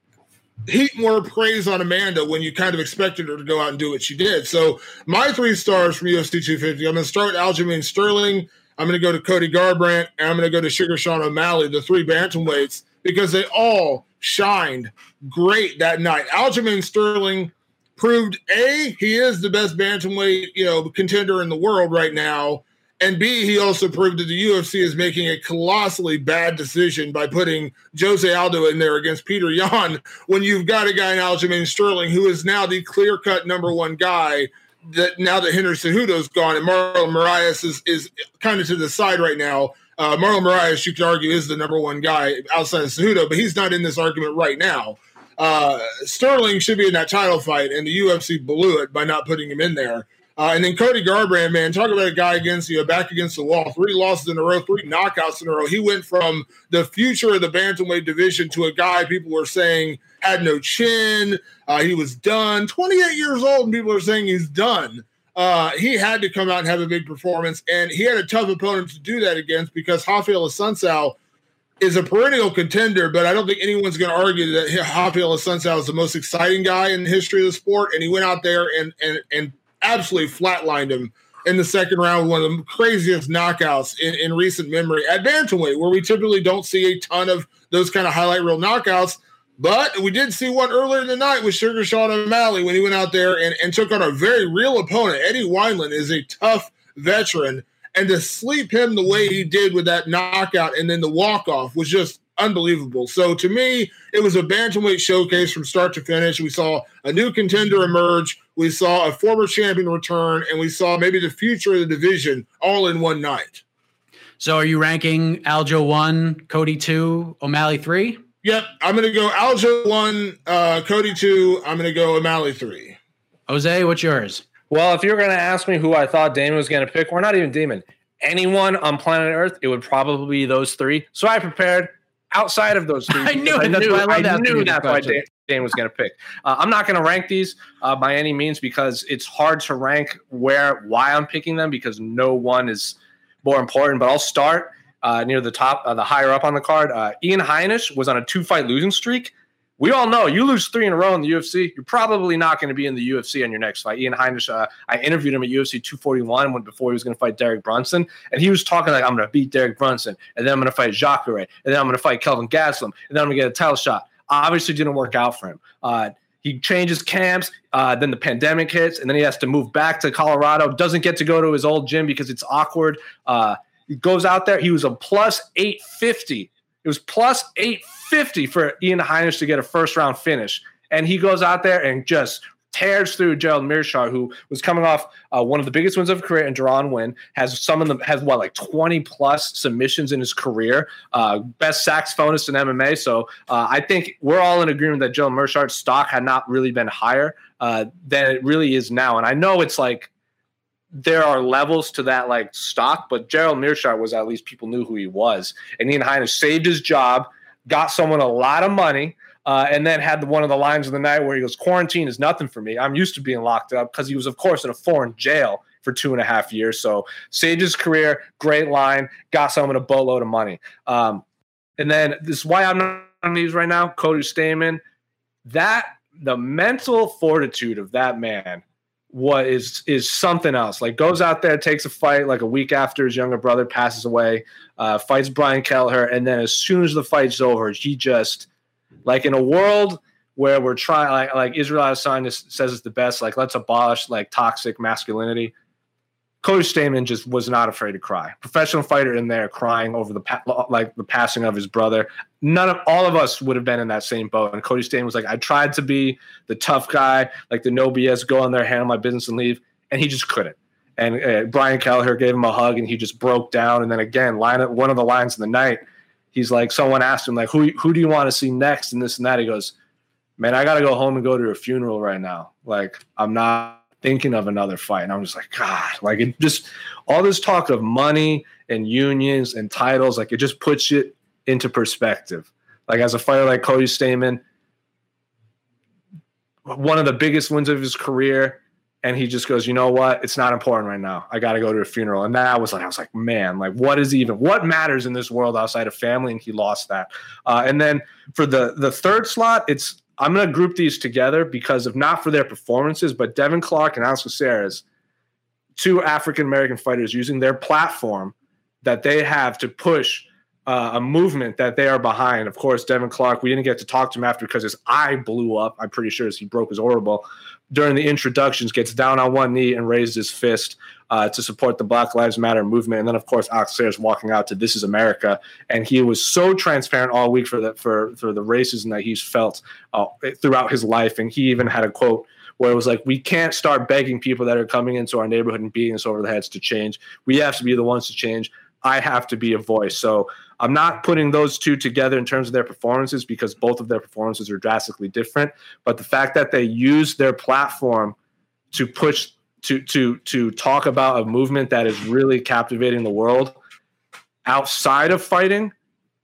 C: heap more praise on Amanda when you kind of expected her to go out and do what she did. So my three stars from UFC 250, I'm going to start Aljamain Sterling. I'm going to go to Cody Garbrandt, and I'm going to go to Sugar Sean O'Malley, the three bantamweights, because they all shined great that night. Aljamain Sterling proved a he is the best bantamweight you know contender in the world right now, and b he also proved that the UFC is making a colossally bad decision by putting Jose Aldo in there against Petr Yan when you've got a guy in Aljamain Sterling who is now the clear cut number one guy that now that Henry Cejudo's gone and Marlon Moraes is is kind of to the side right now. Uh, Marlon Moraes, you could argue, is the number one guy outside of Cejudo, but he's not in this argument right now. Uh, Sterling should be in that title fight, and the UFC blew it by not putting him in there. Uh, and then Cody Garbrandt, man, talk about a guy against you, know, back against the wall. Three losses in a row, three knockouts in a row. He went from the future of the bantamweight division to a guy people were saying had no chin. Uh, he was done. 28 years old, and people are saying he's done. Uh, he had to come out and have a big performance, and he had a tough opponent to do that against because Rafael Assunção is a perennial contender, but I don't think anyone's going to argue that Rafael Assunção is the most exciting guy in the history of the sport. And he went out there and and and absolutely flatlined him in the second round, one of the craziest knockouts in, in recent memory at bantamweight, where we typically don't see a ton of those kind of highlight reel knockouts. But we did see one earlier in the night with Sugar Sean O'Malley when he went out there and, and took on a very real opponent. Eddie Wineland is a tough veteran, and to sleep him the way he did with that knockout and then the walk off was just unbelievable. So to me, it was a bantamweight showcase from start to finish. We saw a new contender emerge, we saw a former champion return, and we saw maybe the future of the division all in one night.
B: So are you ranking Aljo one, Cody two, O'Malley three?
C: Yep, I'm going to go Aljo one, uh, Cody two. I'm going to go O'Malley three.
B: Jose, what's yours?
D: Well, if you're going to ask me who I thought Damon was going to pick, we're not even Damon. Anyone on planet Earth, it would probably be those three. So I prepared outside of those three.
B: I knew. That's why I,
D: I knew
B: that's
D: why Dan, Dan was going to pick. Uh, I'm not going to rank these uh, by any means because it's hard to rank where why I'm picking them because no one is more important. But I'll start uh, near the top, uh, the higher up on the card. Uh, Ian Heinisch was on a two fight losing streak we all know you lose three in a row in the UFC, you're probably not going to be in the UFC on your next fight. Ian Heinisch, uh, I interviewed him at UFC 241 when before he was going to fight Derek Brunson, and he was talking like, "I'm going to beat Derek Brunson, and then I'm going to fight Jacare, and then I'm going to fight Kelvin Gastelum, and then I'm going to get a title shot." Obviously, didn't work out for him. Uh, he changes camps. Uh, then the pandemic hits, and then he has to move back to Colorado. Doesn't get to go to his old gym because it's awkward. Uh, he goes out there. He was a plus 850 it was plus 850 for Ian Heinisch to get a first round finish. And he goes out there and just tears through Gerald Meerschaert, who was coming off uh, one of the biggest wins of career and Deron Win, has some of them has what like 20 plus submissions in his career, uh, best saxophonist in MMA. So uh, I think we're all in agreement that Gerald Meerschaert's stock had not really been higher uh, than it really is now. And I know it's like there are levels to that like stock, but Gerald Meerschaert was at least people knew who he was. And Ian Heinisch saved his job, got someone a lot of money, uh, and then had the one of the lines of the night where he goes, Quarantine is nothing for me. I'm used to being locked up because he was, of course, in a foreign jail for two and a half years. So Sage's career, great line, got someone a boatload of money. Um, and then this is why I'm not on these right now, Cody Stamann. That the mental fortitude of that man what is is something else. Like goes out there, takes a fight like a week after his younger brother passes away, uh, fights Brian Kelleher, and then as soon as the fight's over, he just like in a world where we're trying like like Israel Adesanya says it's the best. Like let's abolish like toxic masculinity. Cody Stamann just was not afraid to cry. Professional fighter in there crying over the like the passing of his brother. None of all of us would have been in that same boat. And Cody Stamann was like, I tried to be the tough guy, like the no BS, go on there, handle my business, and leave, and he just couldn't. And uh, Brian Kelleher gave him a hug, and he just broke down. And then again, line one of the lines in the night, he's like, someone asked him like, who who do you want to see next, and this and that. He goes, man, I got to go home and go to a funeral right now. Like I'm not thinking of another fight. And I'm just like, God, like it just all this talk of money and unions and titles, like it just puts it into perspective. Like as a fighter like Cody Stamann, one of the biggest wins of his career, and he just goes, you know what? It's not important right now. I got to go to a funeral. And that was like, I was like, man, like what is even what matters in this world outside of family? And he lost that. Uh, and then for the the third slot, it's I'm going to group these together because of not for their performances, but Devin Clark and Alex Caceres, two African American fighters using their platform that they have to push uh, a movement that they are behind. Of course, Devin Clark, we didn't get to talk to him after because his eye blew up. I'm pretty sure as he broke his orbital during the introductions, gets down on one knee and raises his fist uh, to support the Black Lives Matter movement. And then, of course, Alex Caceres walking out to "This Is America," and he was so transparent all week for the for for the racism that he's felt uh, throughout his life. And he even had a quote where it was like, "We can't start begging people that are coming into our neighborhood and beating us over the heads to change. We have to be the ones to change. I have to be a voice." So I'm not putting those two together in terms of their performances because both of their performances are drastically different. But the fact that they use their platform to push to to to talk about a movement that is really captivating the world. Outside of fighting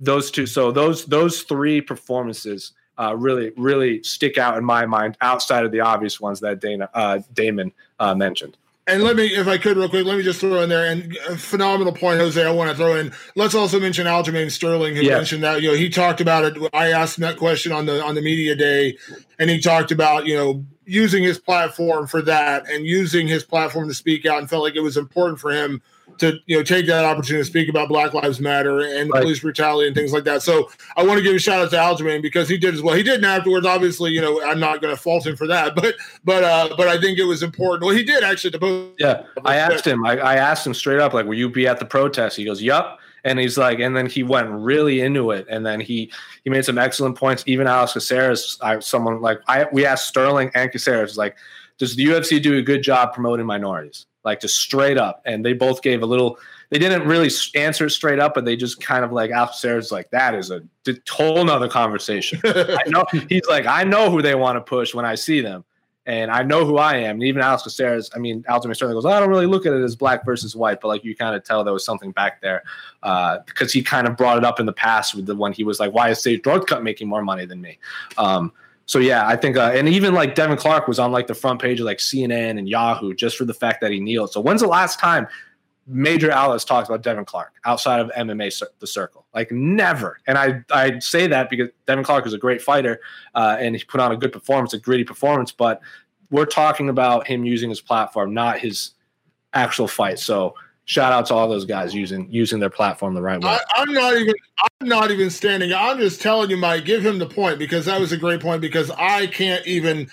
D: those two so those those three performances uh, really really stick out in my mind outside of the obvious ones that Dana uh, Damon uh, mentioned
C: and let me, if I could, real quick, let me just throw in there and a phenomenal point, Jose. I want to throw in. Let's also mention Aljamain Sterling, who yeah. mentioned that you know he talked about it. I asked him that question on the on the media day, and he talked about you know using his platform for that and using his platform to speak out, and felt like it was important for him to you know take that opportunity to speak about Black Lives Matter and right. police brutality and things like that. So I want to give a shout out to Aljamain because he did as well. He didn't afterwards. Obviously, you know I'm not going to fault him for that, but but uh, but I think it was important. Well, he did actually. To post,
D: yeah, I asked him. I, I asked him straight up, like, "Will you be at the protest?" He goes, "Yup." And he's like, and then he went really into it, and then he he made some excellent points. Even Alex Caceres, I someone like I we asked Sterling and Caceres, like, does the UFC do a good job promoting minorities? Like just straight up. And they both gave a little. They didn't really answer straight up, but they just kind of like upstairs, like that is a whole nother conversation. I know he's like, I know who they want to push when I see them, and I know who I am. And even Alex Caceres, I mean, Aljamain Sterling goes, I don't really look at it as black versus white, but like you kind of tell there was something back there uh, because he kind of brought it up in the past with the one he was like, why is Sage Northcutt making more money than me? Um, so yeah, I think, uh, and even like Devin Clark was on like the front page of like CNN and Yahoo just for the fact that he kneeled. So when's the last time major outlets talked about Devin Clark outside of MMA the circle? Like never. And I I say that because Devin Clark is a great fighter uh, and he put on a good performance, a gritty performance. But we're talking about him using his platform, not his actual fight. So shout out to all those guys using using their platform the right way.
C: I, am not even I'm not even standing. I'm just telling you, Mike, give him the point because that was a great point because I can't even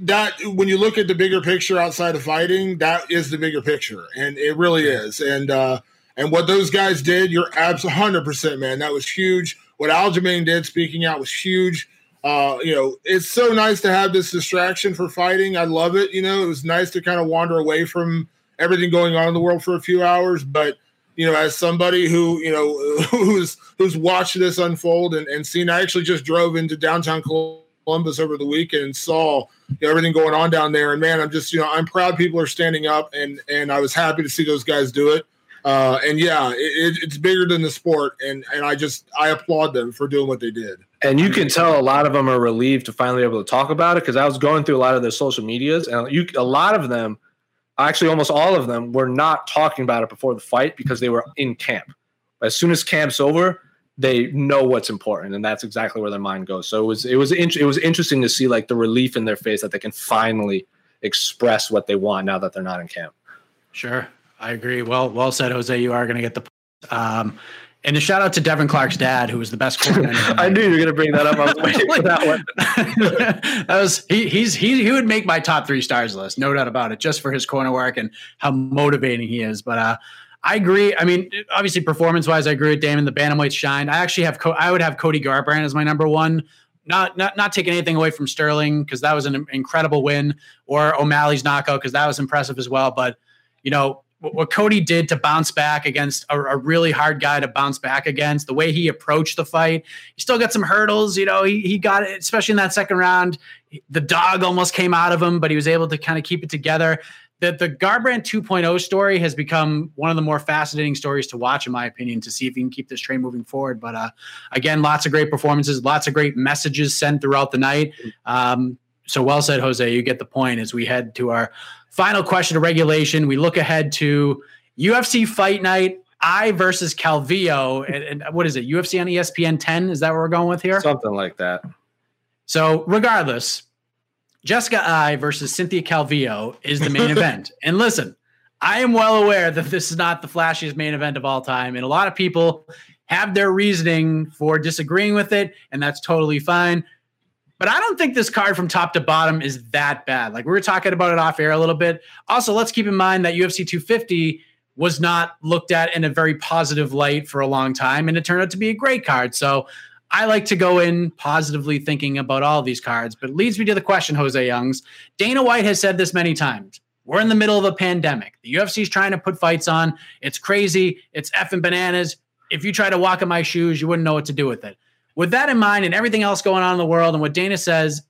C: that when you look at the bigger picture outside of fighting, that is the bigger picture. And it really is. And uh and what those guys did, you're absolutely hundred percent, man. That was huge. What Aljamain did speaking out was huge. Uh, you know, it's so nice to have this distraction for fighting. I love it. You know, it was nice to kind of wander away from everything going on in the world for a few hours. But you know, as somebody who you know who's who's watched this unfold and, and seen, I actually just drove into downtown Columbus over the weekend and saw you know, everything going on down there. And man, I'm just you know I'm proud people are standing up, and and I was happy to see those guys do it. Uh, and yeah, it, it's bigger than the sport, and and I just I applaud them for doing what they did.
D: And you can tell a lot of them are relieved to finally be able to talk about it because I was going through a lot of their social medias, and you a lot of them actually almost all of them were not talking about it before the fight because they were in camp. As soon as camp's over, they know what's important, and that's exactly where their mind goes. So it was it was it was interesting to see like the relief in their face that they can finally express what they want now that they're not in camp.
B: Sure, I agree. Well, well said, Jose. You are going to get the. Um, and a shout out to Devin Clark's dad, who was the best corner.
D: I knew you were going to bring that up. I was waiting for that one.
B: that was he. He's he. He would make my top three stars list, no doubt about it, just for his corner work and how motivating he is. But uh, I agree. I mean, obviously, performance wise, I agree with Damon. The bantamweights shine. I actually have. Co- I would have Cody Garbrandt as my number one. Not not not taking anything away from Sterling because that was an incredible win, or O'Malley's knockout because that was impressive as well. But you know, what Cody did to bounce back against a, a, really hard guy to bounce back against, the way he approached the fight, he still got some hurdles. You know, he, he got it, especially in that second round. The dog almost came out of him, but he was able to kind of keep it together. That the Garbrandt 2.0 story has become one of the more fascinating stories to watch, in my opinion, to see if he can keep this train moving forward. But uh, again, lots of great performances, lots of great messages sent throughout the night. Um, so well said, Jose. You get the point as we head to our Final question of regulation. We look ahead to UFC Fight Night. Eye versus Calvillo, and, and, what is it? UFC on ESPN 10? Is that what we're going with here?
D: Something like that.
B: So, regardless, Jessica Eye versus Cynthia Calvillo is the main event. And listen, I am well aware that this is not the flashiest main event of all time, and a lot of people have their reasoning for disagreeing with it, and that's totally fine. But I don't think this card from top to bottom is that bad. Like we were talking about it off air a little bit. Also, let's keep in mind that UFC 250 was not looked at in a very positive light for a long time, and it turned out to be a great card. So I like to go in positively thinking about all these cards, but leads me to the question, Jose Youngs. Dana White has said this many times. We're in the middle of a pandemic. The UFC is trying to put fights on. It's crazy. It's effing bananas. If you try to walk in my shoes, you wouldn't know what to do with it with that in mind and everything else going on in the world and what Dana says,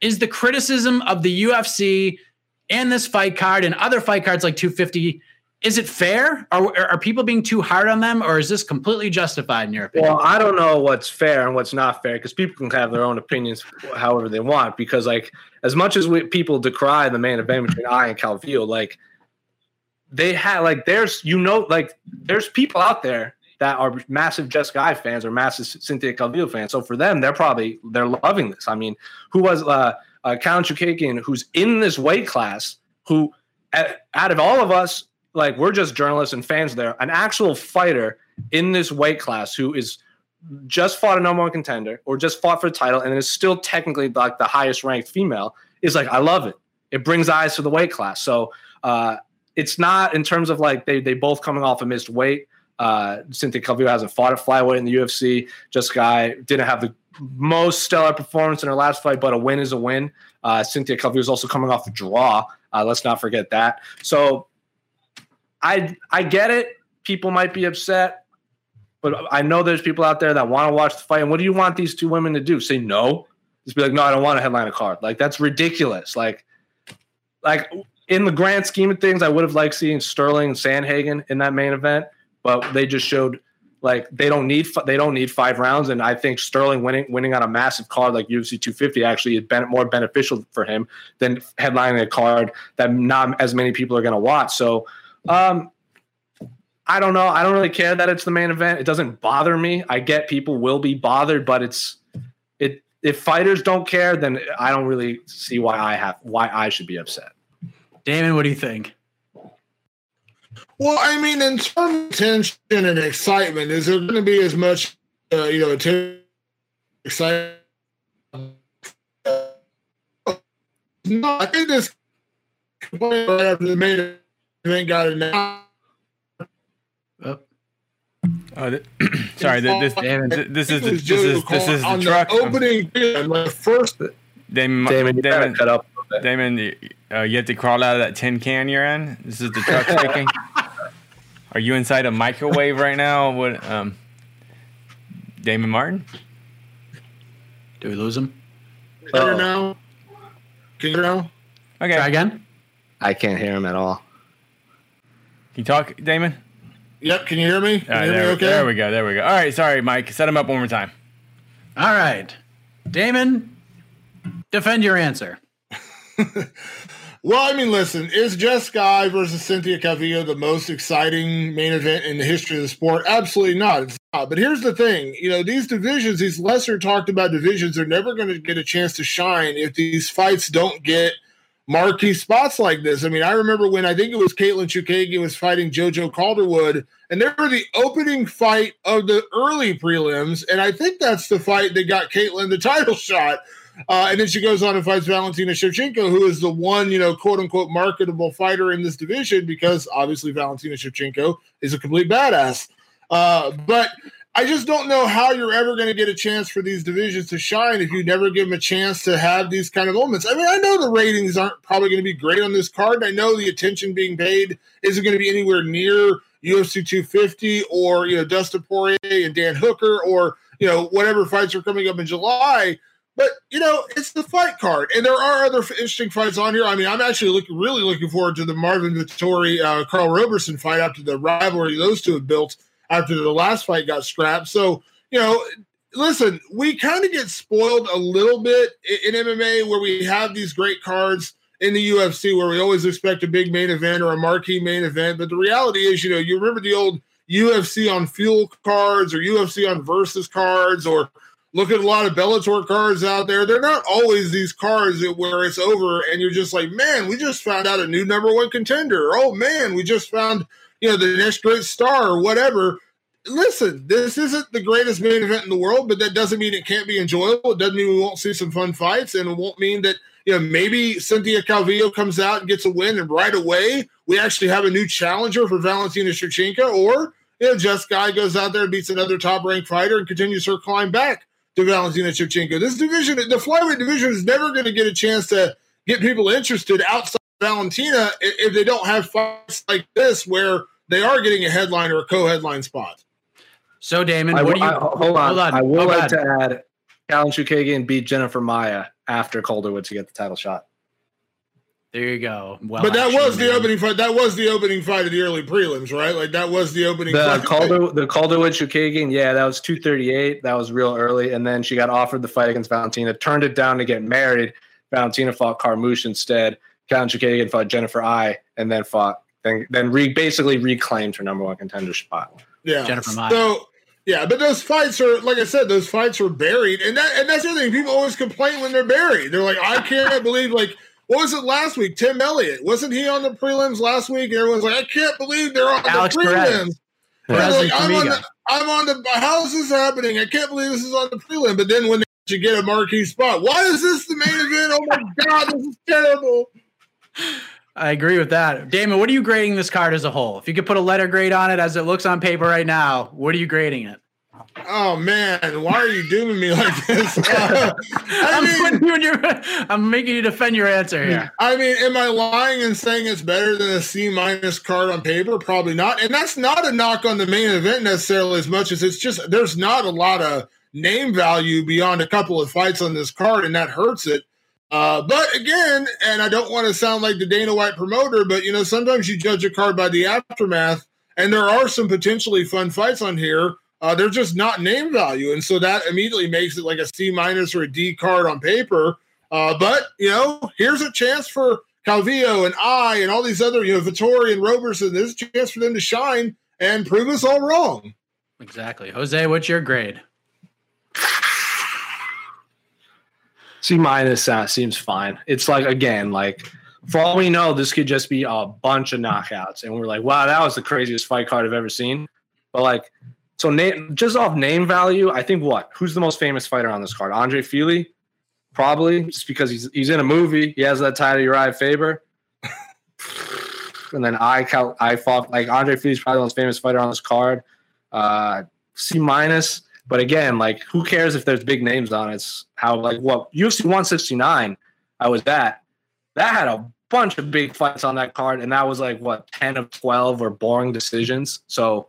B: is the criticism of the UFC and this fight card and other fight cards like 250 is it fair? Are, are people being too hard on them, or is this completely justified in your opinion?
D: Well, I don't know what's fair and what's not fair because people can have their own opinions however they want. Because like as much as we, people decry the main event between Eye and Calvillo, like they had like there's you know like there's people out there that are massive Jessica Eye fans or massive Cynthia Calvillo fans. So for them, they're probably they're loving this. I mean, who was uh, uh Katlyn Chookagian, who's in this weight class, who out of all of us like we're just journalists and fans there. An actual fighter in this weight class who is just fought a number one contender or just fought for the title and is still technically like the highest ranked female is like I love it. It brings eyes to the weight class. So uh, it's not in terms of like they they both coming off a missed weight. Uh, Cynthia Calvillo hasn't fought at flyweight in the UFC. Jess Eye didn't have the most stellar performance in her last fight, but a win is a win. Uh, Cynthia Calvillo is also coming off a draw. Uh, let's not forget that. So I I get it. People might be upset, but I know there's people out there that want to watch the fight. And what do you want these two women to do? Say no? Just be like, no, I don't want a headline a card. Like that's ridiculous. Like, like in the grand scheme of things, I would have liked seeing Sterling and Sandhagen in that main event, but they just showed like they don't need they don't need five rounds, and I think Sterling winning winning on a massive card like UFC 250 actually is more beneficial for him than headlining a card that not as many people are going to watch. So um, I don't know. I don't really care that it's the main event. It doesn't bother me. I get people will be bothered, but it's it. If fighters don't care, then I don't really see why I have why I should be upset.
B: Damon, what do you think?
C: Well, I mean, in terms of tension and excitement, is there going to be as much, uh, you know, excitement? No, I think this right after the main ain't got it now.
E: Oh. Oh, th- sorry. This, this, this is the, this is this is the truck.
C: The opening the first.
E: Damon, Damon, Damon, cut up Damon, uh, you have to crawl out of that tin can you're in. This is the truck speaking. Are you inside a microwave right now? What, um, Damon Martin?
B: Do we lose him?
C: Better now. Can you hear now?
B: Okay. Try again.
D: I can't hear him at all.
E: Can you talk, Damon?
C: Yep. Can you hear me? Can you
E: hear there,
C: me okay?
E: there we go. There we go. All right. Sorry, Mike. Set him up one more time.
B: All right. Damon, defend your answer.
C: well, I mean, listen, is Jess Eye versus Cynthia Calvillo the most exciting main event in the history of the sport? Absolutely not. It's not. But here's the thing you know, these divisions, these lesser talked about divisions, are never going to get a chance to shine if these fights don't get – marquee spots like this. I mean, I remember when I think it was Katlyn Chookagian was fighting JoJo Calderwood, and they were the opening fight of the early prelims, and I think that's the fight that got Katlyn the title shot. Uh, and then she goes on and fights Valentina Shevchenko, who is the one, you know, quote unquote marketable fighter in this division because obviously Valentina Shevchenko is a complete badass. Uh, but I just don't know how you're ever going to get a chance for these divisions to shine if you never give them a chance to have these kind of moments. I mean, I know the ratings aren't probably going to be great on this card. I know the attention being paid isn't going to be anywhere near UFC 250 or you know Dustin Poirier and Dan Hooker or you know whatever fights are coming up in July. But you know, it's the fight card, and there are other interesting fights on here. I mean, I'm actually looking, really looking forward to the Marvin Vettori, uh, Karl Roberson fight after the rivalry those two have built after the last fight got scrapped. So, you know, listen, we kind of get spoiled a little bit in, in MMA where we have these great cards in the UFC where we always expect a big main event or a marquee main event. But the reality is, you know, you remember the old UFC on fuel cards or UFC on versus cards or look at a lot of Bellator cards out there. They're not always these cards where it's over and you're just like, man, we just found out a new number one contender. Oh man, we just found you know, the next great star or whatever. Listen, this isn't the greatest main event in the world, but that doesn't mean it can't be enjoyable. It doesn't mean we won't see some fun fights, and it won't mean that you know maybe Cynthia Calvillo comes out and gets a win, and right away we actually have a new challenger for Valentina Shevchenko, or you know, Jess Eye goes out there and beats another top ranked fighter and continues her climb back to Valentina Shevchenko. This division, the flyweight division, is never going to get a chance to get people interested outside Valentina if they don't have fights like this where they are getting a headline or a co-headline spot.
B: So Damon,
D: I,
B: what do you
D: I, hold, on. hold on? I would oh, like to add Katlyn Chookagian beat Jennifer Maia after Calderwood to get the title shot.
B: There you go.
C: Well, but that was the opening fight. That was the opening fight of the early prelims, right? Like that was the opening.
D: The
C: fight.
D: Calder, the Calderwood Chookagian, yeah, that was two thirty eight. That was real early, and then she got offered the fight against Valentina, turned it down to get married. Valentina fought Carmouche instead. Katlyn Chookagian fought Jennifer Maia, and then fought then then re, basically reclaimed her number one contender spot.
C: Yeah, Jennifer Maia. So yeah, but those fights are like I said, those fights are buried, and that and that's the thing. People always complain when they're buried. They're like, I can't believe like what was it last week? Tim Elliott wasn't he on the prelims last week? Everyone's like, I can't believe they're on Alex the prelims. Like, I'm, on the, I'm on the. How is this happening? I can't believe this is on the prelim. But then when they get a marquee spot, why is this the main event? Oh my god, this is terrible.
B: I agree with that. Damon, what are you grading this card as a whole? If you could put a letter grade on it as it looks on paper right now, what are you grading it?
C: Oh man, why are you doing me like this? Uh,
B: I'm mean, you in your, I'm making you defend your answer here.
C: I mean, am I lying and saying it's better than a C minus card on paper? Probably not. And that's not a knock on the main event necessarily as much as it's just there's not a lot of name value beyond a couple of fights on this card, and that hurts it. Uh, but again, and I don't want to sound like the Dana White promoter, but you know, sometimes you judge a card by the aftermath, and there are some potentially fun fights on here uh, they're just not name value, and so that immediately makes it like a C minus or a D card on paper. Uh, but you know, here's a chance for Calvillo and Eye and all these other, you know, Vettori and Roberson. There's a chance for them to shine and prove us all wrong.
B: Exactly, Jose. What's your grade?
D: C minus uh, seems fine. It's like again, like for all we know, this could just be a bunch of knockouts, and we're like, wow, that was the craziest fight card I've ever seen. But like so name just off name value, I think what? Who's the most famous fighter on this card? Andre Fili? Probably just because he's he's in a movie. He has that title Uriah Faber. and then I count I fought like Andre Fili's probably the most famous fighter on this card. Uh C minus. But again, like who cares if there's big names on it? It's how like what UFC 169 I was at. That had a bunch of big fights on that card, and that was like what 10 of 12 were boring decisions. So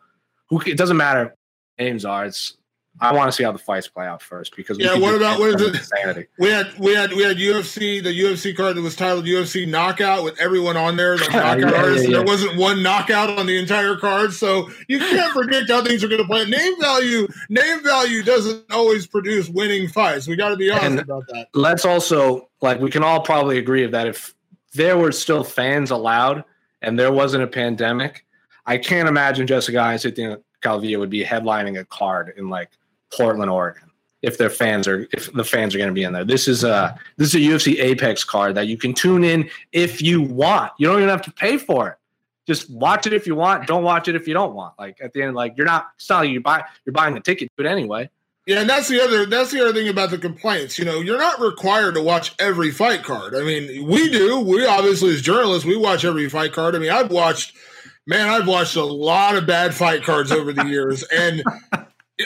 D: who it doesn't matter names are. It's I want to see how the fights play out first because
C: yeah. What about what is it? Insanity. We had we had we had UFC the UFC card that was titled UFC Knockout with everyone on there like knockout yeah, artists. Yeah, yeah. There wasn't one knockout on the entire card, so you can't predict how things are going to play. Name value name value doesn't always produce winning fights. We got to be honest and about that.
D: Let's also like we can all probably agree that if there were still fans allowed and there wasn't a pandemic, I can't imagine Jessica Eye sitting Calvillo would be headlining a card in like Portland, Oregon. If their fans are, if the fans are going to be in there, this is a this is a UFC Apex card that you can tune in if you want. You don't even have to pay for it. Just watch it if you want. Don't watch it if you don't want. Like at the end, like you're not. Like you buy. You're buying the ticket, but anyway.
C: Yeah, and that's the other that's the other thing about the complaints. You know, you're not required to watch every fight card. I mean, we do. We obviously as journalists, we watch every fight card. I mean, I've watched man, I've watched a lot of bad fight cards over the years, and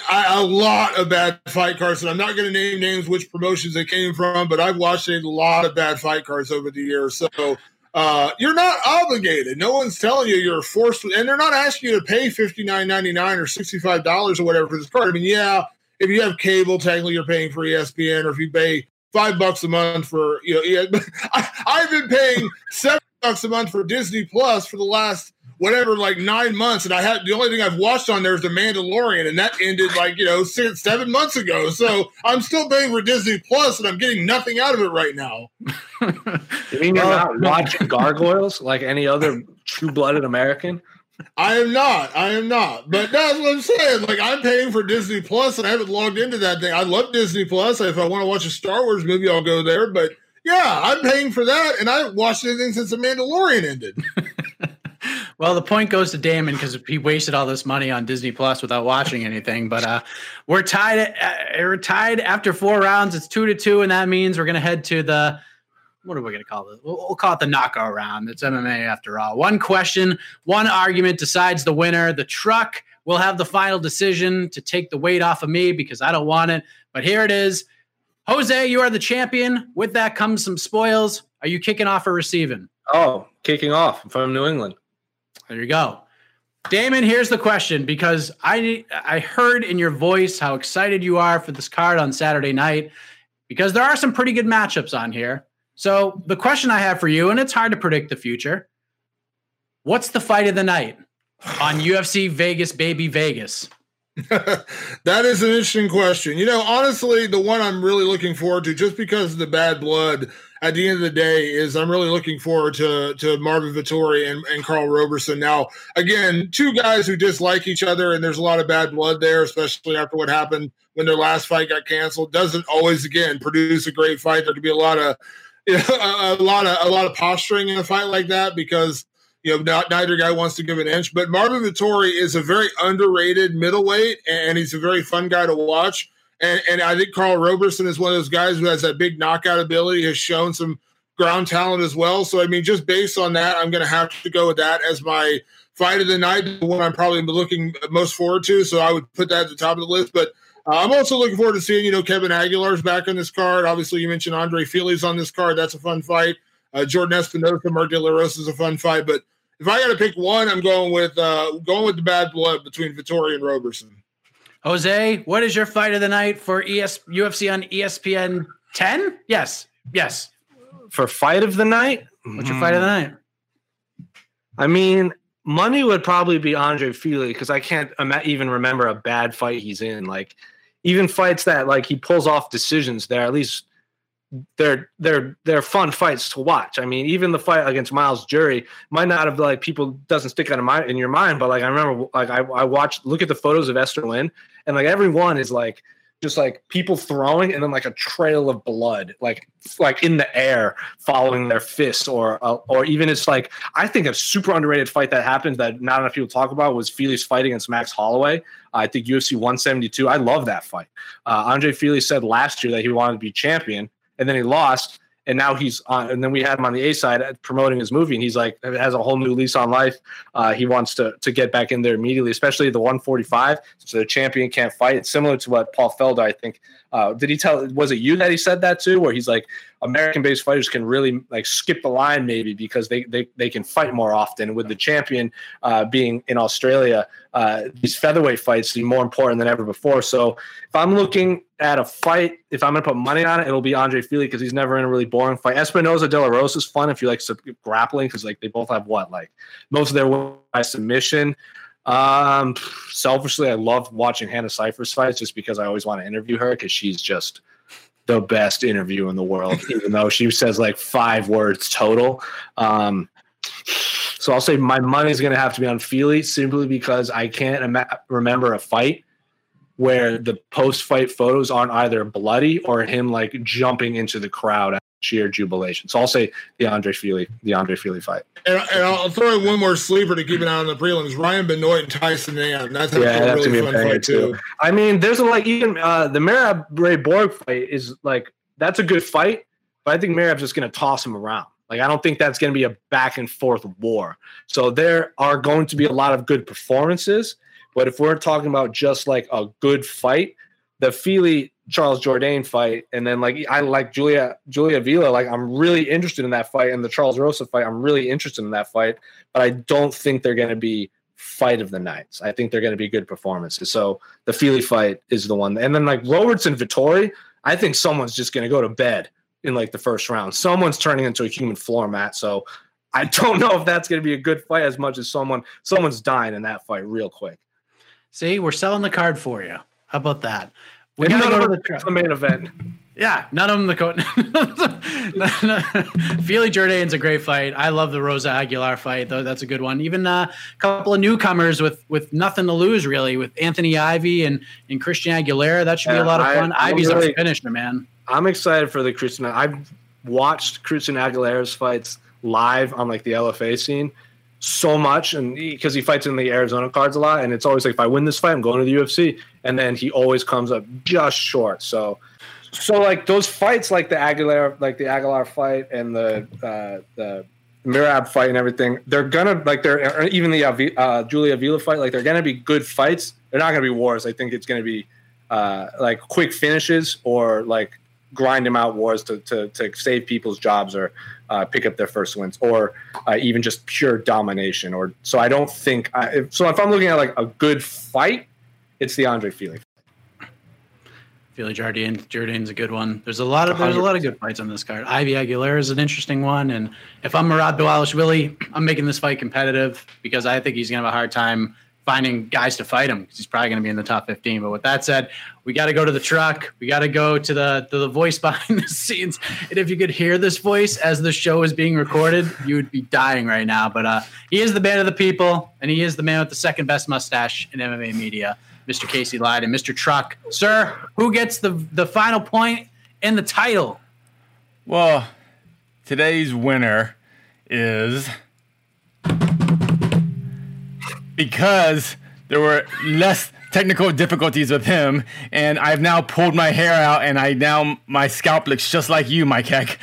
C: I, a lot of bad fight cards. And I'm not going to name names which promotions they came from, but I've watched a lot of bad fight cards over the years. So uh, you're not obligated. No one's telling you you're forced, and they're not asking you to pay fifty nine ninety nine or sixty five dollars or whatever for this card. I mean, yeah, if you have cable, technically you're paying for ESPN, or if you pay five bucks a month for you know, I, I've been paying seven bucks a month for Disney Plus for the last whatever, like nine months, and I had the only thing I've watched on there is The Mandalorian, and that ended like you know six, seven months ago. So I'm still paying for Disney Plus, and I'm getting nothing out of it right now.
D: you mean you're not watching Gargoyles like any other true-blooded American?
C: I am not. I am not. But that's what I'm saying. Like I'm paying for Disney Plus, and I haven't logged into that thing. I love Disney Plus. If I want to watch a Star Wars movie, I'll go there. But yeah, I'm paying for that, and I haven't watched anything since The Mandalorian ended.
B: well, the point goes to Damon because he wasted all this money on Disney Plus without watching anything. But uh, we're tied. Uh, we're tied after four rounds. It's two to two, and that means we're going to head to the. What are we going to call this? We'll, we'll call it the knockout round. It's MMA after all. One question, one argument decides the winner. The truck will have the final decision to take the weight off of me because I don't want it. But here it is. Jose, you are the champion. With that comes some spoils. Are you kicking off or receiving?
D: Oh, kicking off from New England.
B: There you go. Damon, here's the question because I I heard in your voice how excited you are for this card on Saturday night because there are some pretty good matchups on here. So the question I have for you, and it's hard to predict the future. What's the fight of the night on UFC Vegas, baby Vegas?
C: that is an interesting question. You know, honestly, the one I'm really looking forward to, just because of the bad blood, at the end of the day, is I'm really looking forward to to Marvin Vettori and, and Karl Roberson. Now, again, two guys who dislike each other, and there's a lot of bad blood there, especially after what happened when their last fight got canceled. Doesn't always, again, produce a great fight. There could be a lot of a lot of a lot of posturing in a fight like that because you know, not, neither guy wants to give an inch. But Marvin Vettori is a very underrated middleweight, and he's a very fun guy to watch. And, and I think Karl Roberson is one of those guys who has that big knockout ability, has shown some ground talent as well. So, I mean, just based on that, I'm going to have to go with that as my fight of the night, the one I'm probably looking most forward to. So I would put that at the top of the list. But uh, I'm also looking forward to seeing, you know, Kevin Aguilar's back on this card. Obviously, you mentioned Andre Fili's on this card. That's a fun fight. Uh, Jordan Espinosa, Mark De La Rosa is a fun fight. But if I got to pick one, I'm going with uh, going with the bad blood between Vettori and Roberson.
B: Jose, what is your fight of the night for ES UFC on ESPN 10? Yes, yes.
D: For fight of the night,
B: what's your fight of the night?
D: I mean, money would probably be Andre Fili because I can't even remember a bad fight he's in. Like even fights that like he pulls off decisions there, at least they're they're they're fun fights to watch. I mean, even the fight against Myles Jury might not have like people doesn't stick out of my in your mind, but like I remember like I, I watched look at the photos of Esther Lin and like every one is like just like people throwing and then like a trail of blood like like in the air following their fist or uh, or even it's like I think a super underrated fight that happened that not enough people talk about was Fili's fight against Max Holloway. I think UFC 172. I love that fight. Uh, Andre Fili said last year that he wanted to be champion and then he lost and now he's on and then we had him on the a side promoting his movie and he's like has a whole new lease on life. Uh, he wants to to get back in there immediately especially the 145 so the champion can't fight. It's similar to what paul felder i think uh, did he tell was it you that he said that too where he's like american based fighters can really like skip the line maybe because they they, they can fight more often with the champion uh, being in australia. Uh, these featherweight fights seem more important than ever before. So if i'm looking at a fight, if I'm going to put money on it, it'll be Andre Fili because he's never in a really boring fight. Espinosa De La Rosa is fun if you like grappling because like they both have what like most of their by submission. Um, selfishly, I love watching Hannah Cifers fights just because I always want to interview her because she's just the best interview in the world, even though she says like five words total. Um, so I'll say my money's going to have to be on Fili simply because I can't Im- remember a fight where the post fight photos aren't either bloody or him like jumping into the crowd at sheer jubilation. So I'll say the Andre Fili, the Andre Fili fight.
C: And, and, I'll throw in one more sleeper to keep an eye on the prelims: Ryan Benoit and Tyson Nam. That's, yeah, that's really fun fight too.
D: too. I mean, there's a like even uh, the Merab Ray Borg fight is like that's a good fight, but I think Merab's just going to toss him around. Like I don't think that's going to be a back and forth war. So there are going to be a lot of good performances. But if we're talking about just like a good fight, the Fili Charles Jourdain fight, and then like I like Julia Julia Avila, like I'm really interested in that fight, and the Charles Rosa fight, I'm really interested in that fight, but I don't think they're going to be fight of the nights. I think they're going to be good performances. So the Fili fight is the one, and then like Robertson Vettori, I think someone's just going to go to bed in like the first round. Someone's turning into a human floor mat. So I don't know if that's going to be a good fight as much as someone someone's dying in that fight real quick.
B: See, we're selling the card for you. How about that? We got to go to the,
D: the main event.
B: Yeah, none of them the coat. Fili Jourdain's a great fight. I love the Rosa Aguilar fight, though. That's a good one. Even uh, a couple of newcomers with with nothing to lose, really, with Anthony Ivy and and Christian Aguilera. That should be a lot of fun. I, Ivy's really, a finisher, man.
D: I'm excited for the Christian. I've watched Christian Aguilera's fights live on like the LFA scene so much, and because he, he, fights in the Arizona cards a lot, and it's always like if I win this fight, I'm going to the UFC, and then he always comes up just short. So, so like those fights, like the Aguilar, like the Aguilar fight and the uh, the Merab fight and everything, they're gonna like they're even the uh, Julia Avila fight, like they're gonna be good fights. They're not gonna be wars. I think it's gonna be uh, like quick finishes or like grind them out wars to, to, to save people's jobs or uh, pick up their first wins or uh, even just pure domination or so i don't think I, if, so if i'm looking at like a good fight it's the andre Fili
B: Feel Jourdain Jourdain's a good one. There's a lot of there's a lot of good fights on this card. Ivy Aguilera is an interesting one, and if I'm Merab Dvalishvili, I'm making this fight competitive because I think he's gonna have a hard time finding guys to fight him because he's probably gonna be in the top 15. But with that said, we got to go to the truck. We got to go to the to the voice behind the scenes. And if you could hear this voice as the show is being recorded, you would be dying right now. But uh, he is the man of the people, and he is the man with the second best mustache in MMA media. Mr. Casey Lyde and Mr. Truck. Sir, who gets the the final point and the title?
E: Well, today's winner is because there were less technical difficulties with him, and I've now pulled my hair out, and I now my scalp looks just like you, Mike Heck.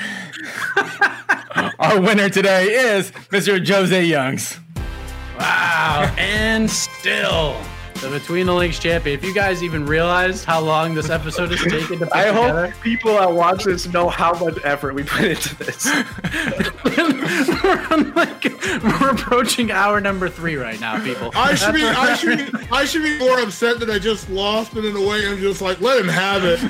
E: Our winner today is Mr. Jose Youngs.
B: Wow, and still the Between the Links champion. If you guys even realize how long this episode has taken to put
D: I
B: together,
D: hope people that watch this know how much effort we put into this.
B: we're, on like, we're approaching hour number three right now, people.
C: I should be I should be I should be more upset that I just lost, but in a way I'm just like, let him have it.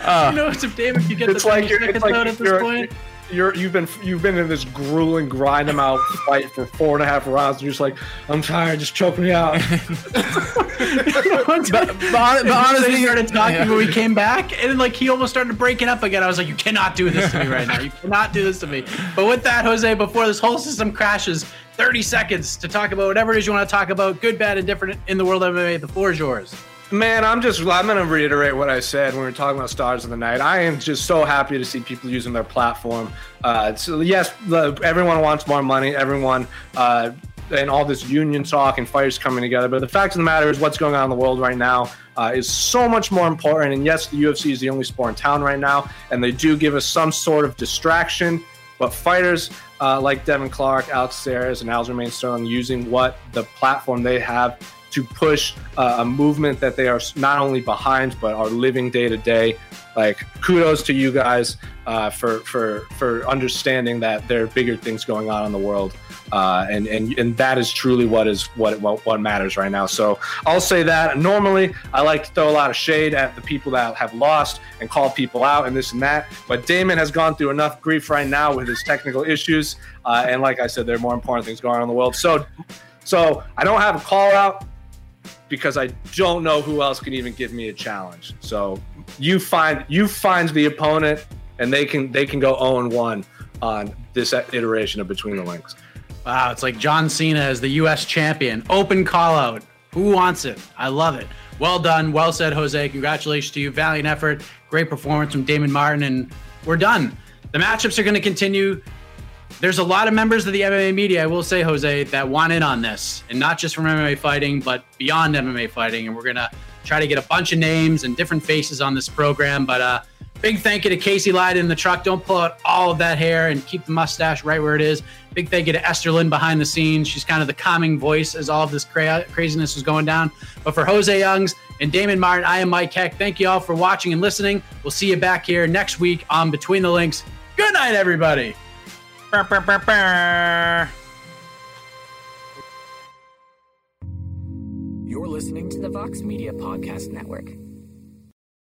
B: uh, you know, it's a damn if David could get
D: it's
B: the
D: like you're,
B: seconds
D: it's like
B: out at this
D: you're,
B: point.
D: You're you've been you've been in this grueling grind them out fight for four and a half rounds. And you're just like, I'm tired, just choke me out.
B: but, but, but honestly, he started talking yeah. when we came back, and like he almost started breaking up again. I was like, you cannot do this to me right now. You cannot do this to me. But with that, Jose, before this whole system crashes, 30 seconds to talk about whatever it is you want to talk about, good, bad, and different in the world of MMA. The floor is yours.
D: Man, I'm just I'm gonna reiterate what I said when we were talking about stars of the night. I am just so happy to see people using their platform. Uh, so yes, the, everyone wants more money. Everyone uh, and all this union talk and fighters coming together. But the fact of the matter is, what's going on in the world right now uh, is so much more important. And yes, the UFC is the only sport in town right now, and they do give us some sort of distraction. But fighters uh, like Devin Clark, Alex Caceres, and Aljamain Sterling using what the platform they have to push uh, a movement that they are not only behind but are living day to day. Like kudos to you guys uh, for for for understanding that there are bigger things going on in the world, uh, and and and that is truly what is what, what what matters right now. So I'll say that. Normally, I like to throw a lot of shade at the people that have lost and call people out and this and that. But Damon has gone through enough grief right now with his technical issues, uh, and like I said, there are more important things going on in the world. So so I don't have a call out because I don't know who else can even give me a challenge. So you find you find the opponent, and they can they can go 0 and 1 on this iteration of Between the Links.
B: Wow, it's like John Cena as the U.S. champion. Open call out. Who wants it? I love it. Well done. Well said, Jose. Congratulations to you. Valiant effort. Great performance from Damon Martin. And we're done. The matchups are going to continue there's a lot of members of the MMA media, I will say, Jose, that want in on this, and not just from MMA fighting, but beyond MMA fighting. And we're gonna try to get a bunch of names and different faces on this program. But uh, big thank you to Casey Lyden in the truck. Don't pull out all of that hair and keep the mustache right where it is. Big thank you to Esther Lin behind the scenes. She's kind of the calming voice as all of this cra- craziness was going down. But for Jose Youngs and Damon Martin, I am Mike Heck. Thank you all for watching and listening. We'll see you back here next week on Between the Links. Good night, everybody. You're
A: listening to the Vox Media Podcast Network.